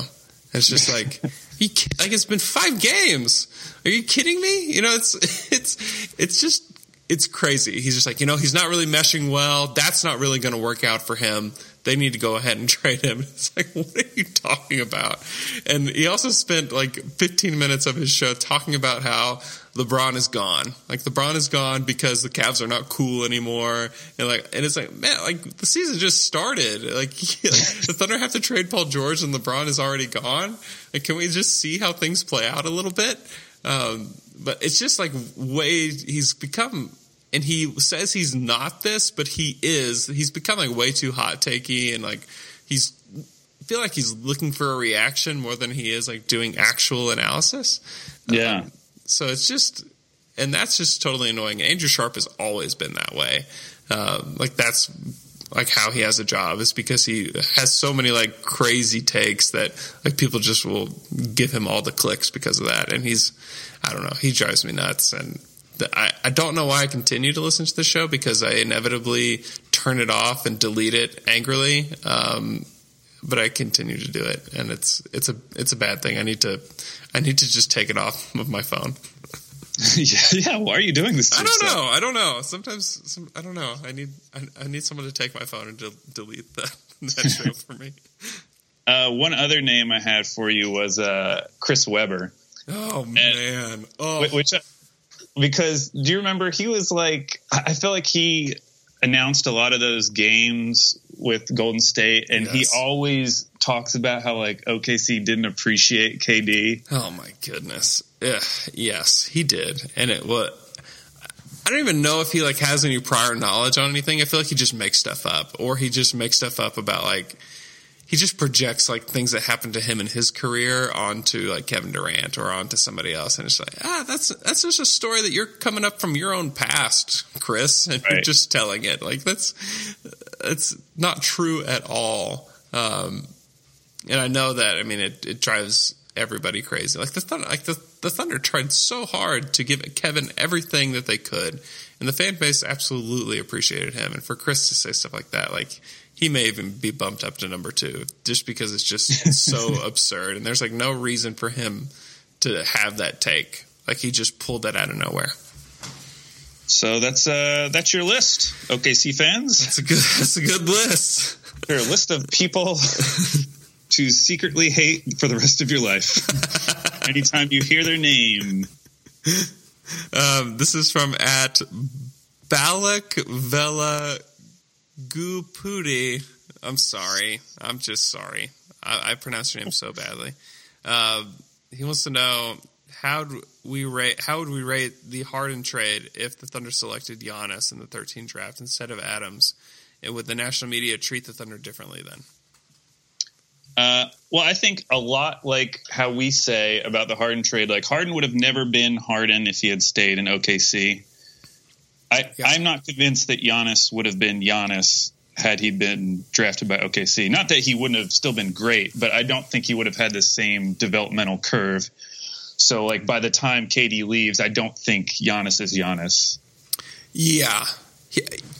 It's just like, he, like it's been five games. Are you kidding me? You know, it's it's it's just it's crazy. He's just like, you know, he's not really meshing well. That's not really going to work out for him. They need to go ahead and trade him. It's like, what are you talking about? And he also spent like 15 minutes of his show talking about how LeBron is gone. Like LeBron is gone because the Cavs are not cool anymore. And like, and it's like, man, like the season just started. Like, the Thunder have to trade Paul George and LeBron is already gone. Like, can we just see how things play out a little bit? Um, but it's just like way he's become and he says he's not this, but he is. He's becoming way too hot takey and like he's I feel like he's looking for a reaction more than he is like doing actual analysis. Yeah. So it's just, and that's just totally annoying. Andrew Sharp has always been that way. Um, like that's like how he has a job is because he has so many like crazy takes that like people just will give him all the clicks because of that. And he's, I don't know, he drives me nuts. And I, I don't know why I continue to listen to the show because I inevitably turn it off and delete it angrily. Um, but I continue to do it, and it's it's a it's a bad thing. I need to I need to just take it off of my phone. yeah, yeah. Why are you doing this? To I don't yourself? know. I don't know. Sometimes some, I don't know. I need I, I need someone to take my phone and del- delete that that show for me. Uh, one other name I had for you was uh, Chris Webber. Oh man. Oh Wh- which because do you remember he was like I feel like he announced a lot of those games with Golden State and he always talks about how like OKC didn't appreciate KD. Oh my goodness. Ugh, yes, he did, and it was. I don't even know if he like has any prior knowledge on anything. I feel like he just makes stuff up, or he just makes stuff up about like he just projects like things that happened to him in his career onto like Kevin Durant or onto somebody else, and it's like ah, that's that's just a story that you're coming up from your own past, Chris, and you're Right. just telling it. Like that's that's not true at all. Um, and I know that. I mean, it, it drives everybody crazy. Like the Thunder, like the, the Thunder tried so hard to give Kevin everything that they could, and the fan base absolutely appreciated him. And for Chris to say stuff like that, like he may even be bumped up to number two just because it's just so absurd. And there's like no reason for him to have that take. Like he just pulled that out of nowhere. So that's uh that's your list, OKC fans. That's a good. That's a good list. Your list of people to secretly hate for the rest of your life. Anytime you hear their name. Um, this is from at Balak Vela Gupudi. I'm sorry. I'm just sorry. I, I pronounced your name so badly. Uh, he wants to know how we rate how would we rate the Harden trade if the Thunder selected Giannis in the 13 draft instead of Adams? And would the national media treat the Thunder differently then? Uh, well, I think a lot like how we say about the Harden trade. Like Harden would have never been Harden if he had stayed in OKC. I, Yeah. I'm not convinced that Giannis would have been Giannis had he been drafted by OKC. Not that he wouldn't have still been great, but I don't think he would have had the same developmental curve. So, like by the time KD leaves, I don't think Giannis is Giannis. Yeah,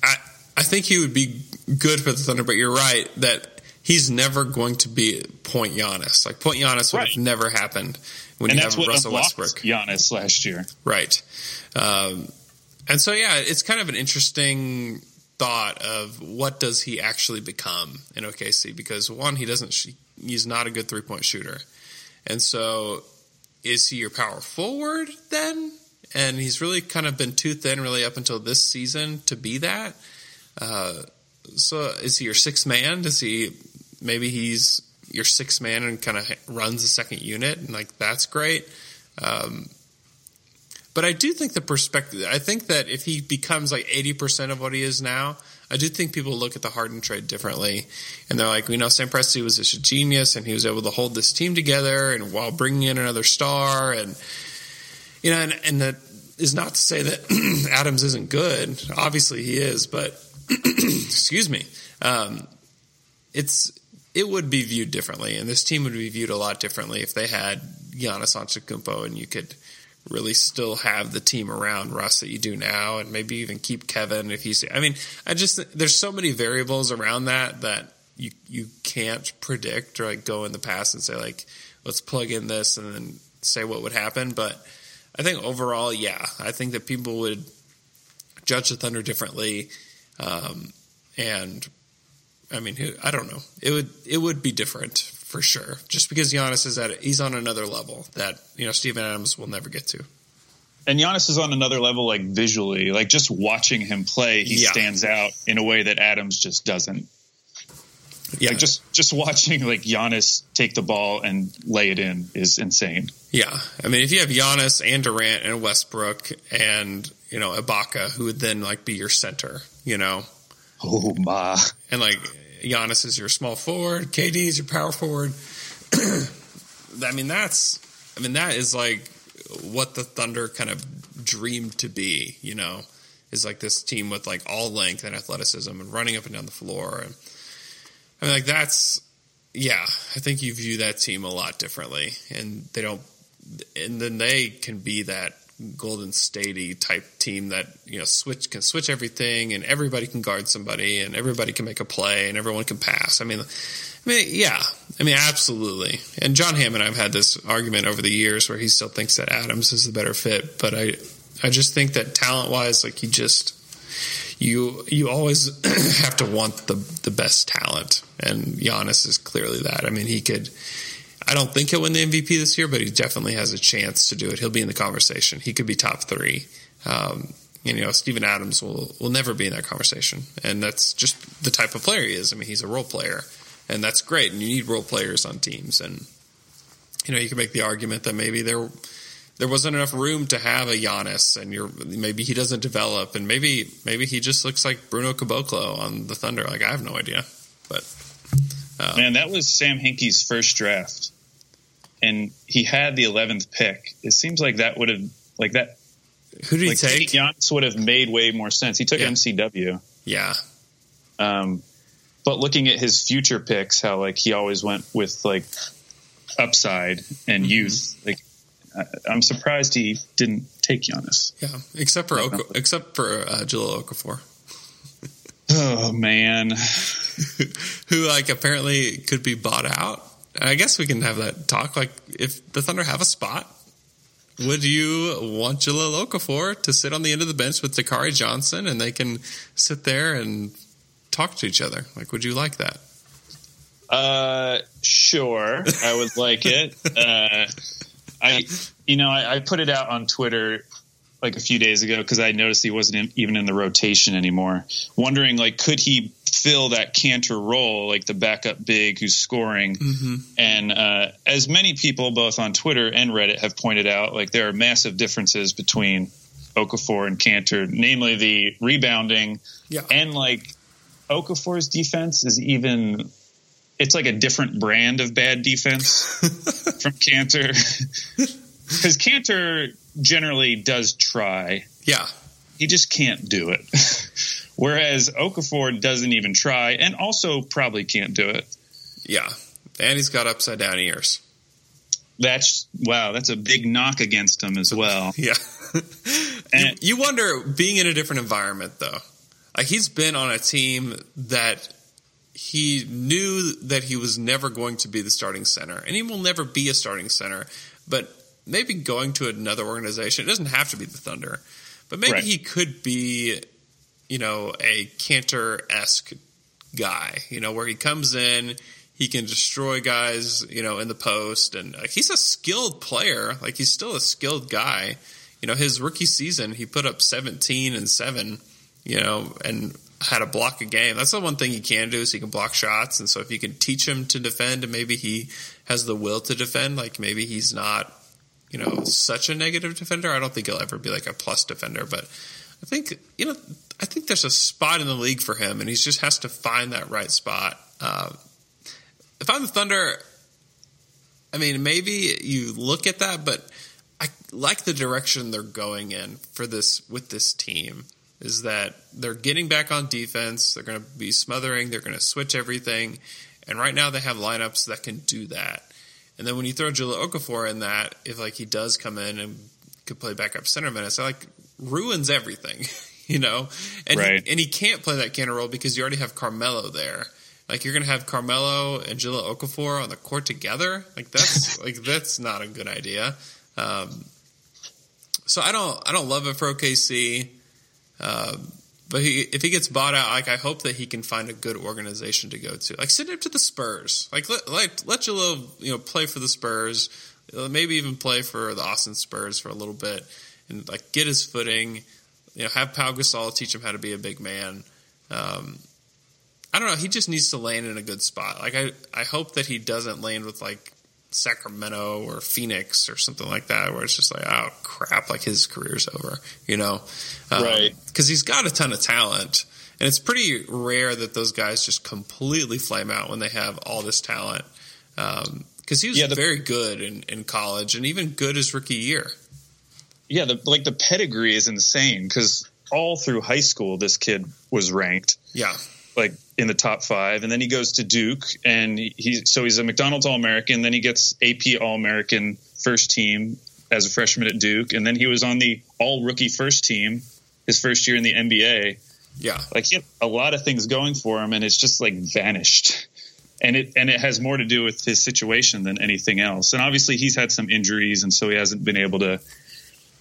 I I think he would be good for the Thunder, but you're right that he's never going to be point Giannis. Like point Giannis would Right. have never happened when and you have Russell Westbrook. Giannis last year. Right. Um, and so, yeah, it's kind of an interesting thought of what does he actually become in OKC? Because one, he doesn't he's not a good three point shooter. And so is he your power forward then? And he's really kind of been too thin really up until this season to be that. Uh, so is he your sixth man? Does he, maybe he's your sixth man and kind of runs the second unit and like that's great. Um, but I do think the perspective. I think that if he becomes like eighty percent of what he is now, I do think people look at the Harden trade differently, and they're like, we know Sam Presti was just a genius, and he was able to hold this team together, and while bringing in another star, and you know, and, and that is not to say that Adams isn't good. Obviously, he is, but excuse me, um, it's it would be viewed differently, and this team would be viewed a lot differently if they had Giannis Antetokounmpo, and you could really still have the team around Russ that you do now, and maybe even keep Kevin if he's. I mean, I just there's so many variables around that that you you can't predict or like go in the past and say like let's plug in this and then say what would happen. But I think overall, yeah, I think that people would judge the Thunder differently, um, and I mean, who I don't know. It would it would be different for sure, just because Giannis is at he's on another level that you know Steven Adams will never get to. And Giannis is on another level, like visually, like just watching him play, he Yeah. stands out in a way that Adams just doesn't. Yeah, Like just just watching like Giannis take the ball and lay it in is insane. yeah. I mean, if you have Giannis and Durant and Westbrook and you know Ibaka, who would then like be your center, you know, Oh my! and like Giannis is your small forward, KD is your power forward. I mean, that's I mean that is like what the Thunder kind of dreamed to be. You know, is like this team with like all length and athleticism and running up and down the floor. And I mean, like that's yeah. I think you view that team a lot differently, and they don't. And then they can be that Golden Statey type team that you know switch can switch everything, and everybody can guard somebody, and everybody can make a play, and everyone can pass. I mean, I mean, yeah, I mean, absolutely. And John Hammond, I've had this argument over the years where he still thinks that Adams is the better fit, but I, I just think that talent wise, like you just, you, you always have to want the the best talent, and Giannis is clearly that. I mean, he could. I don't think he'll win the MVP this year, but he definitely has a chance to do it. He'll be in the conversation. He could be top three. Um, and, you know, Steven Adams will, will never be in that conversation. And that's just the type of player he is. I mean, he's a role player, and that's great. And you need role players on teams. And, you know, you can make the argument that maybe there there wasn't enough room to have a Giannis, and you're maybe he doesn't develop, and maybe maybe he just looks like Bruno Caboclo on the Thunder. Like I have no idea, but Man, that was Sam Hinkie's first draft, and he had the eleventh pick. It seems like that would have like that. who did Like he take? Giannis would have made way more sense. He took Yeah. MCW. Yeah, Um, but looking at his future picks, how like he always went with like upside and youth. Like I, I'm surprised he didn't take Giannis. yeah. Except for Oko, except for uh, Jahlil Okafor. Oh man, who like apparently could be bought out. I guess we can have that talk. Like, if the Thunder have a spot, would you want Jahlil Okafor to sit on the end of the bench with Dakari Johnson, and they can sit there and talk to each other? Like, would you like that? uh, sure, I would like it. Uh, I, you know, I, I put it out on Twitter like a few days ago because I noticed he wasn't in, even in the rotation anymore. Wondering like, could he fill that Kanter role, like the backup big who's scoring? And uh, as many people, both on Twitter and Reddit, have pointed out, like there are massive differences between Okafor and Kanter, namely the rebounding Yeah. and like Okafor's defense is even. It's like a different brand of bad defense from Kanter. Because Kanter generally does try, Yeah. he just can't do it. Whereas Okafor doesn't even try and also probably can't do it. Yeah. And he's got upside down ears. That's wow, that's a big knock against him as well. Yeah. you, And- you wonder, being in a different environment, though, like he's been on a team that he knew that he was never going to be the starting center, and he will never be a starting center. But maybe going to another organization, it doesn't have to be the Thunder, but maybe Right. he could be, you know, a Kanter esque guy, you know, where he comes in, he can destroy guys, you know, in the post, and like, he's a skilled player. Like he's still a skilled guy. You know, his rookie season, he put up 17 and seven, you know, and had a block a game. That's the one thing he can do is he can block shots. And so if you can teach him to defend and maybe he has the will to defend, like maybe he's not, you know, such a negative defender. I don't think he'll ever be like a plus defender, but I think, you know, I think there's a spot in the league for him and he just has to find that right spot. Uh, if I'm the Thunder, I mean, maybe you look at that, but I like the direction they're going in for this with this team. Is that they're getting back on defense? They're going to be smothering. They're going to switch everything, and right now they have lineups that can do that. And then when you throw Jahlil Okafor in that, if like he does come in and could play backup center minutes, that like ruins everything, you know. And Right. he, and he can't play that Kanter role because you already have Carmelo there. Like you're gonna have Carmelo and Jahlil Okafor on the court together. Like that's like that's not a good idea. Um, so I don't I don't love it for OKC. Um, but he, if he gets bought out, like I hope that he can find a good organization to go to. Like send him to the Spurs. Like let let let Jahlil you know play for the Spurs. Uh, Maybe even play for the Austin Spurs for a little bit and like get his footing. You know, have Pau Gasol teach him how to be a big man. Um, I don't know. He just needs to land in a good spot. Like I, I hope that he doesn't land with like Sacramento or Phoenix or something like that, where it's just like, oh crap, like his career's over. You know, um, Right. Because he's got a ton of talent, and it's pretty rare that those guys just completely flame out when they have all this talent. Um, because he was Yeah, the- very good in, in college, and even good his rookie year. Yeah, the, like the pedigree is insane because all through high school, this kid was ranked Yeah, like in the top five, and then he goes to Duke, and he, so he's a McDonald's All American. Then he gets AP All American first team as a freshman at Duke, and then he was on the All Rookie first team his first year in the NBA. yeah, Like he had a lot of things going for him, and it's just like vanished. And it and it has more to do with his situation than anything else. And obviously, he's had some injuries, and so he hasn't been able to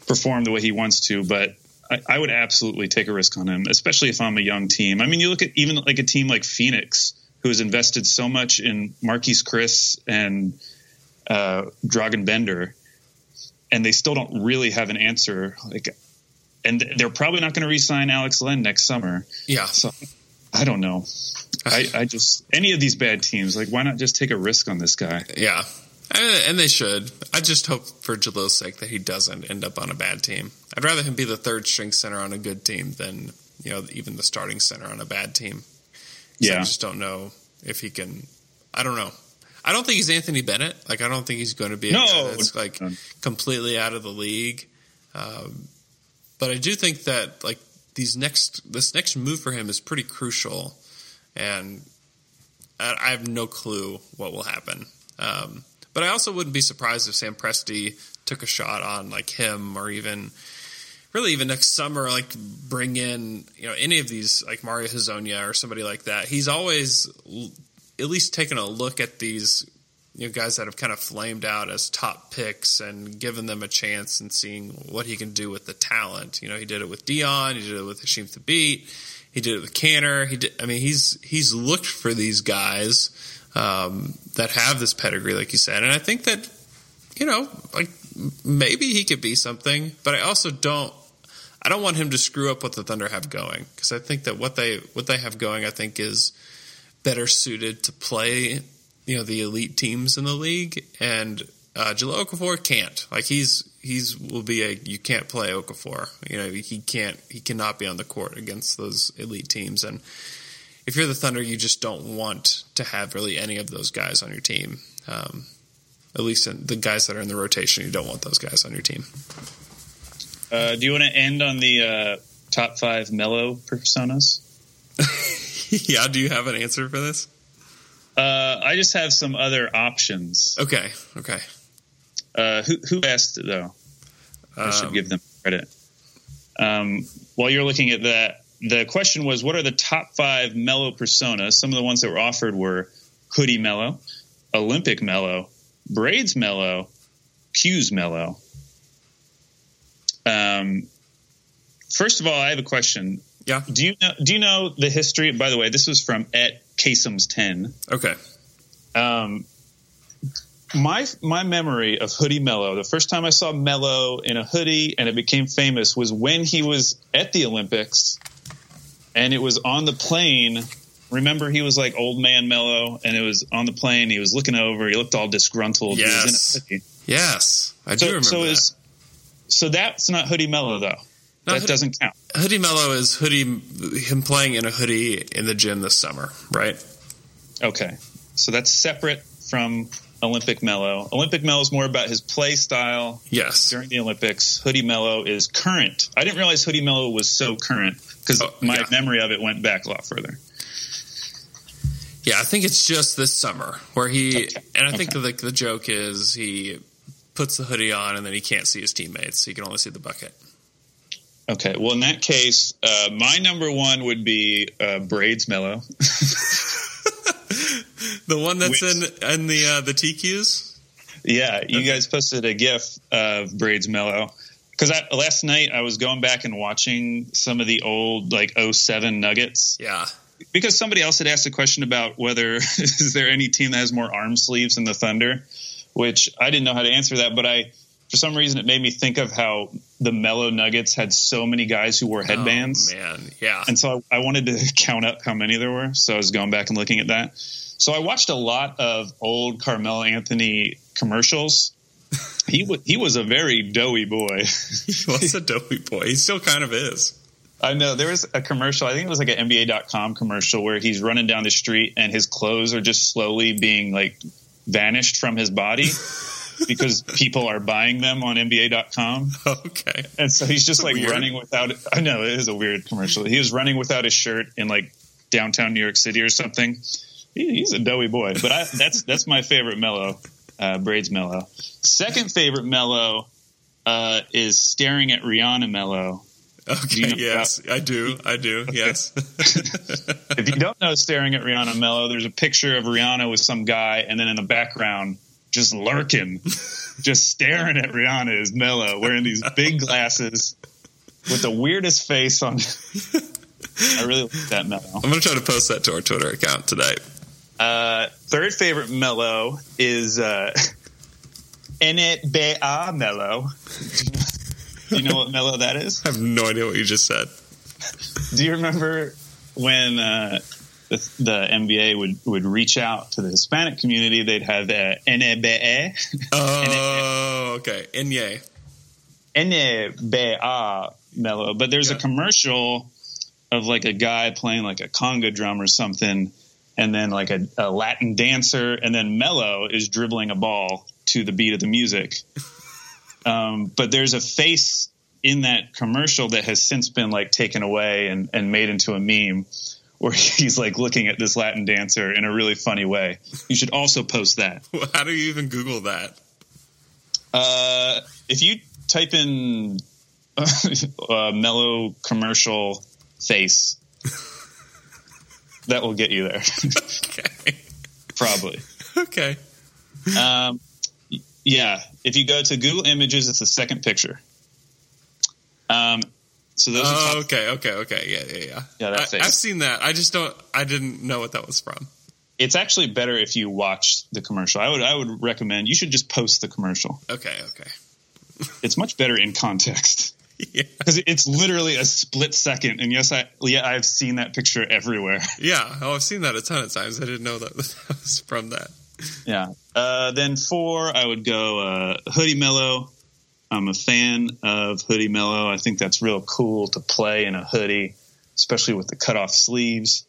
perform the way he wants to. But I, I would absolutely take a risk on him, especially if I'm a young team. I mean, you look at even like a team like Phoenix, who has invested so much in Marquese Chriss and uh, Dragan Bender, and they still don't really have an answer. Like, and they're probably not going to re-sign Alex Len next summer. yeah. So I don't know. I, I just any of these bad teams, like why not just take a risk on this guy? Yeah, and, and they should. I just hope for Jahlil's sake that he doesn't end up on a bad team. I'd rather him be the third string center on a good team than you know even the starting center on a bad team. 'Cause I just don't know if he can. I don't know. I don't think he's Anthony Bennett. Like I don't think he's going to be a No. that's like completely out of the league. Um, but I do think that like these next this next move for him is pretty crucial, and I, I have no clue what will happen. Um, but I also wouldn't be surprised if Sam Presti took a shot on like him or even really even next summer, like bring in you know any of these like Mario Hezonja or somebody like that. He's always at least taken a look at these you know guys that have kind of flamed out as top picks and given them a chance and seeing what he can do with the talent. You know, he did it with Dion, he did it with Hasheem Thabeet, he did it with Kanter. He did. I mean, he's he's looked for these guys um, that have this pedigree, like you said, and I think that you know, like maybe he could be something, but I also don't. I don't want him to screw up what the Thunder have going because I think that what they what they have going, I think, is better suited to play, you know, the elite teams in the league. And uh, Jahlil Okafor can't. Like he's he's will be a you can't play Okafor. You know, he can't he cannot be on the court against those elite teams. And if you're the Thunder, you just don't want to have really any of those guys on your team. Um, at least in the guys that are in the rotation, you don't want those guys on your team. Uh, do you want to end on the uh, top five Melo personas? yeah, do you have an answer for this? Uh, I just have some other options. Okay, okay. Uh, who, who asked though? I should Um, give them credit. Um, while you're looking at that, the question was, what are the top five Melo personas? Some of the ones that were offered were Hoodie Melo, Olympic Melo, Braids Melo, Q's Melo. Um, first of all, I have a question. Yeah. Do you know? Do you know the history? By the way, this was from at Kasem's ten. Okay. Um, my my memory of Hoodie Melo, the first time I saw Melo in a hoodie and it became famous was when he was at the Olympics, and it was on the plane. Remember, he was like old man Melo, and it was on the plane. He was looking over. He looked all disgruntled. He was in a Yes. Yes, I do So, remember so that. is so that's not Hoodie Melo though. No, that Hoodie- doesn't count. Hoodie Melo is hoodie him playing in a hoodie in the gym this summer, right? Okay, so that's separate from Olympic Melo. Olympic Melo is more about his play style Yes. during the Olympics. Hoodie Melo is current. I didn't realize Hoodie Melo was so current because Oh, my yeah. memory of it went back a lot further. Yeah, I think it's just this summer where he Okay. and I think Okay. the the joke is he puts the hoodie on and then he can't see his teammates, so you can only see the bucket. Okay, well in that case, uh, my number one would be uh, Braids Melo. The one that's Which- in in the uh, the TQs. Yeah, you guys posted a GIF of Braids Melo. Because last night I was going back and watching some of the old like 07 Nuggets. Yeah, because somebody else had asked a question about whether is there any team that has more arm sleeves than the Thunder, which I didn't know how to answer that, but I for some reason it made me think of how the Melo Nuggets had so many guys who wore headbands. Oh, man, yeah. And so I, I wanted to count up how many there were. So I was going back and looking at that. So I watched a lot of old Carmelo Anthony commercials. He was he was a very doughy boy. he was a doughy boy. He still kind of is. I know there was a commercial. I think it was like an NBA.com commercial where he's running down the street and his clothes are just slowly being like vanished from his body because people are buying them on NBA.com. Okay. And so he's just like Weird. running without. I know it is a weird commercial. He was running without his shirt in like downtown New York City or something. He, he's a doughy boy, but I, that's that's my favorite Melo. Uh, braids Melo. Second favorite Melo uh, is staring at Rihanna Melo. Okay. you know yes, I do. I do. Yes. If you don't know staring at Rihanna Melo, there's a picture of Rihanna with some guy, and then in the background, just lurking, just staring at Rihanna is Melo, wearing these big glasses with the weirdest face on. I really like that Melo. I'm gonna try to post that to our Twitter account tonight. Uh, third favorite Melo is uh, NBA Melo. Do you know what Melo that is? I have no idea what you just said. Do you remember when uh, the, the NBA would, would reach out to the Hispanic community? They'd have NBA, Oh, okay. Inye. NBA Melo. But there's Yeah. a commercial of like a guy playing like a conga drum or something, and then like a, a Latin dancer, and then Melo is dribbling a ball to the beat of the music. Um, but there's a face in that commercial that has since been like taken away and, and made into a meme where he's like looking at this Latin dancer in a really funny way. You should also post that. How do you even Google that? Uh, if you type in uh, Melo commercial face, that will get you there. Okay. Probably. Okay. Um, yeah. If you go to Google Images, it's the second picture. Um, so those are Oh, okay. Okay. Okay. Yeah. Yeah. Yeah. Yeah, that I. I've seen that. I just don't. I didn't know what that was from. it's actually better if you watch the commercial. I would I would recommend you should just post the commercial. Okay. Okay. It's much better in context Yeah. because it's literally a split second. And yes, I yeah I've seen that picture everywhere. Yeah. Oh, I've seen that a ton of times. I didn't know that, that was from that. Yeah. Uh, then four, I would go uh, Hoodie Melo. I'm a fan of Hoodie Melo. I think that's real cool to play in a hoodie, especially with the cut off sleeves.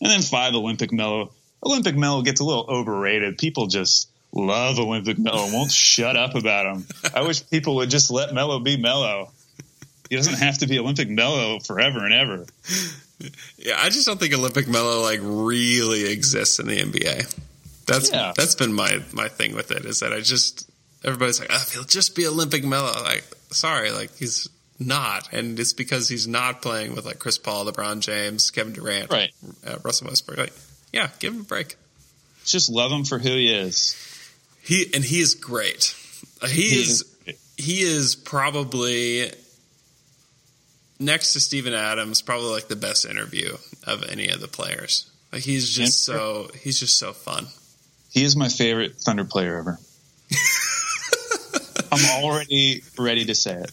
And then five, Olympic Melo. Olympic Melo gets a little overrated. People just love Olympic Melo and won't shut up about him. I wish people would just let Melo be Melo. He doesn't have to be Olympic Melo forever and ever. Yeah. I just don't think Olympic Melo like really exists in the NBA. That's Yeah. that's been my my thing with it is that I just everybody's like, oh, he'll just be Olympic Melo. Like, sorry, like he's not, and it's because he's not playing with like Chris Paul, LeBron James, Kevin Durant, Right. uh, Russell Westbrook. Like, yeah, give him a break. Just love him for who he is. He and he is great. Uh, He, He is is- he is probably next to Steven Adams, probably like the best interview of any of the players. Like he's just so he's just so fun. He is my favorite Thunder player ever. I'm already ready to say it.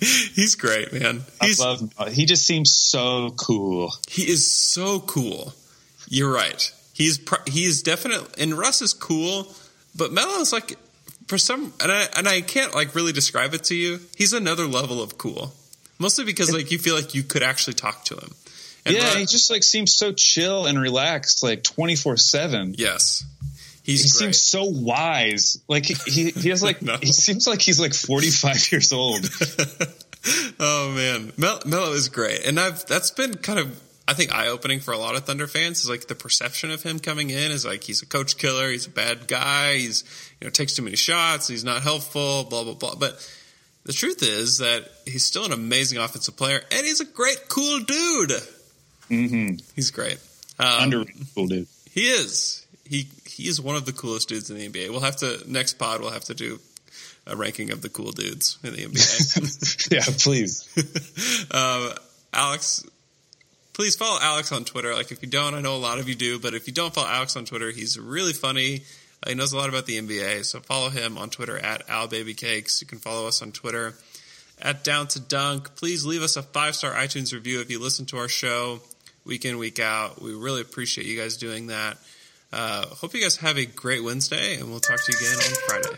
he's great, man. I He's love. He just seems so cool. he is so cool. You're right. He's he's definitely and Russ is cool, but Melo is like for some and I and I can't like really describe it to you. He's another level of cool. Mostly because like you feel like you could actually talk to him. And yeah, Ru- he just like seems so chill and relaxed, like twenty four seven. yes. He great. seems so wise. Like he he, he has like No. he seems like he's like forty five years old. Oh man, Mel- Melo is great, and I've that's been kind of I think eye opening for a lot of Thunder fans. Is like the perception of him coming in is like he's a coach killer, he's a bad guy, he's you know takes too many shots, he's not helpful, blah blah blah. But the truth is that he's still an amazing offensive player, and he's a great cool dude. Mm-hmm. He's great. Um, Underrated cool dude. He is. He he is one of the coolest dudes in the NBA. We'll have to next pod. We'll have to do a ranking of the cool dudes in the NBA. yeah, please. um, Alex, please follow Alex on Twitter. Like if you don't, I know a lot of you do, but if you don't follow Alex on Twitter, he's really funny. Uh, he knows a lot about the NBA, so follow him on Twitter at AlBabyCakes. You can follow us on Twitter at Down to Dunk. Please leave us a five star iTunes review if you listen to our show week in week out. We really appreciate you guys doing that. Uh, hope you guys have a great Wednesday, and we'll talk to you again on Friday.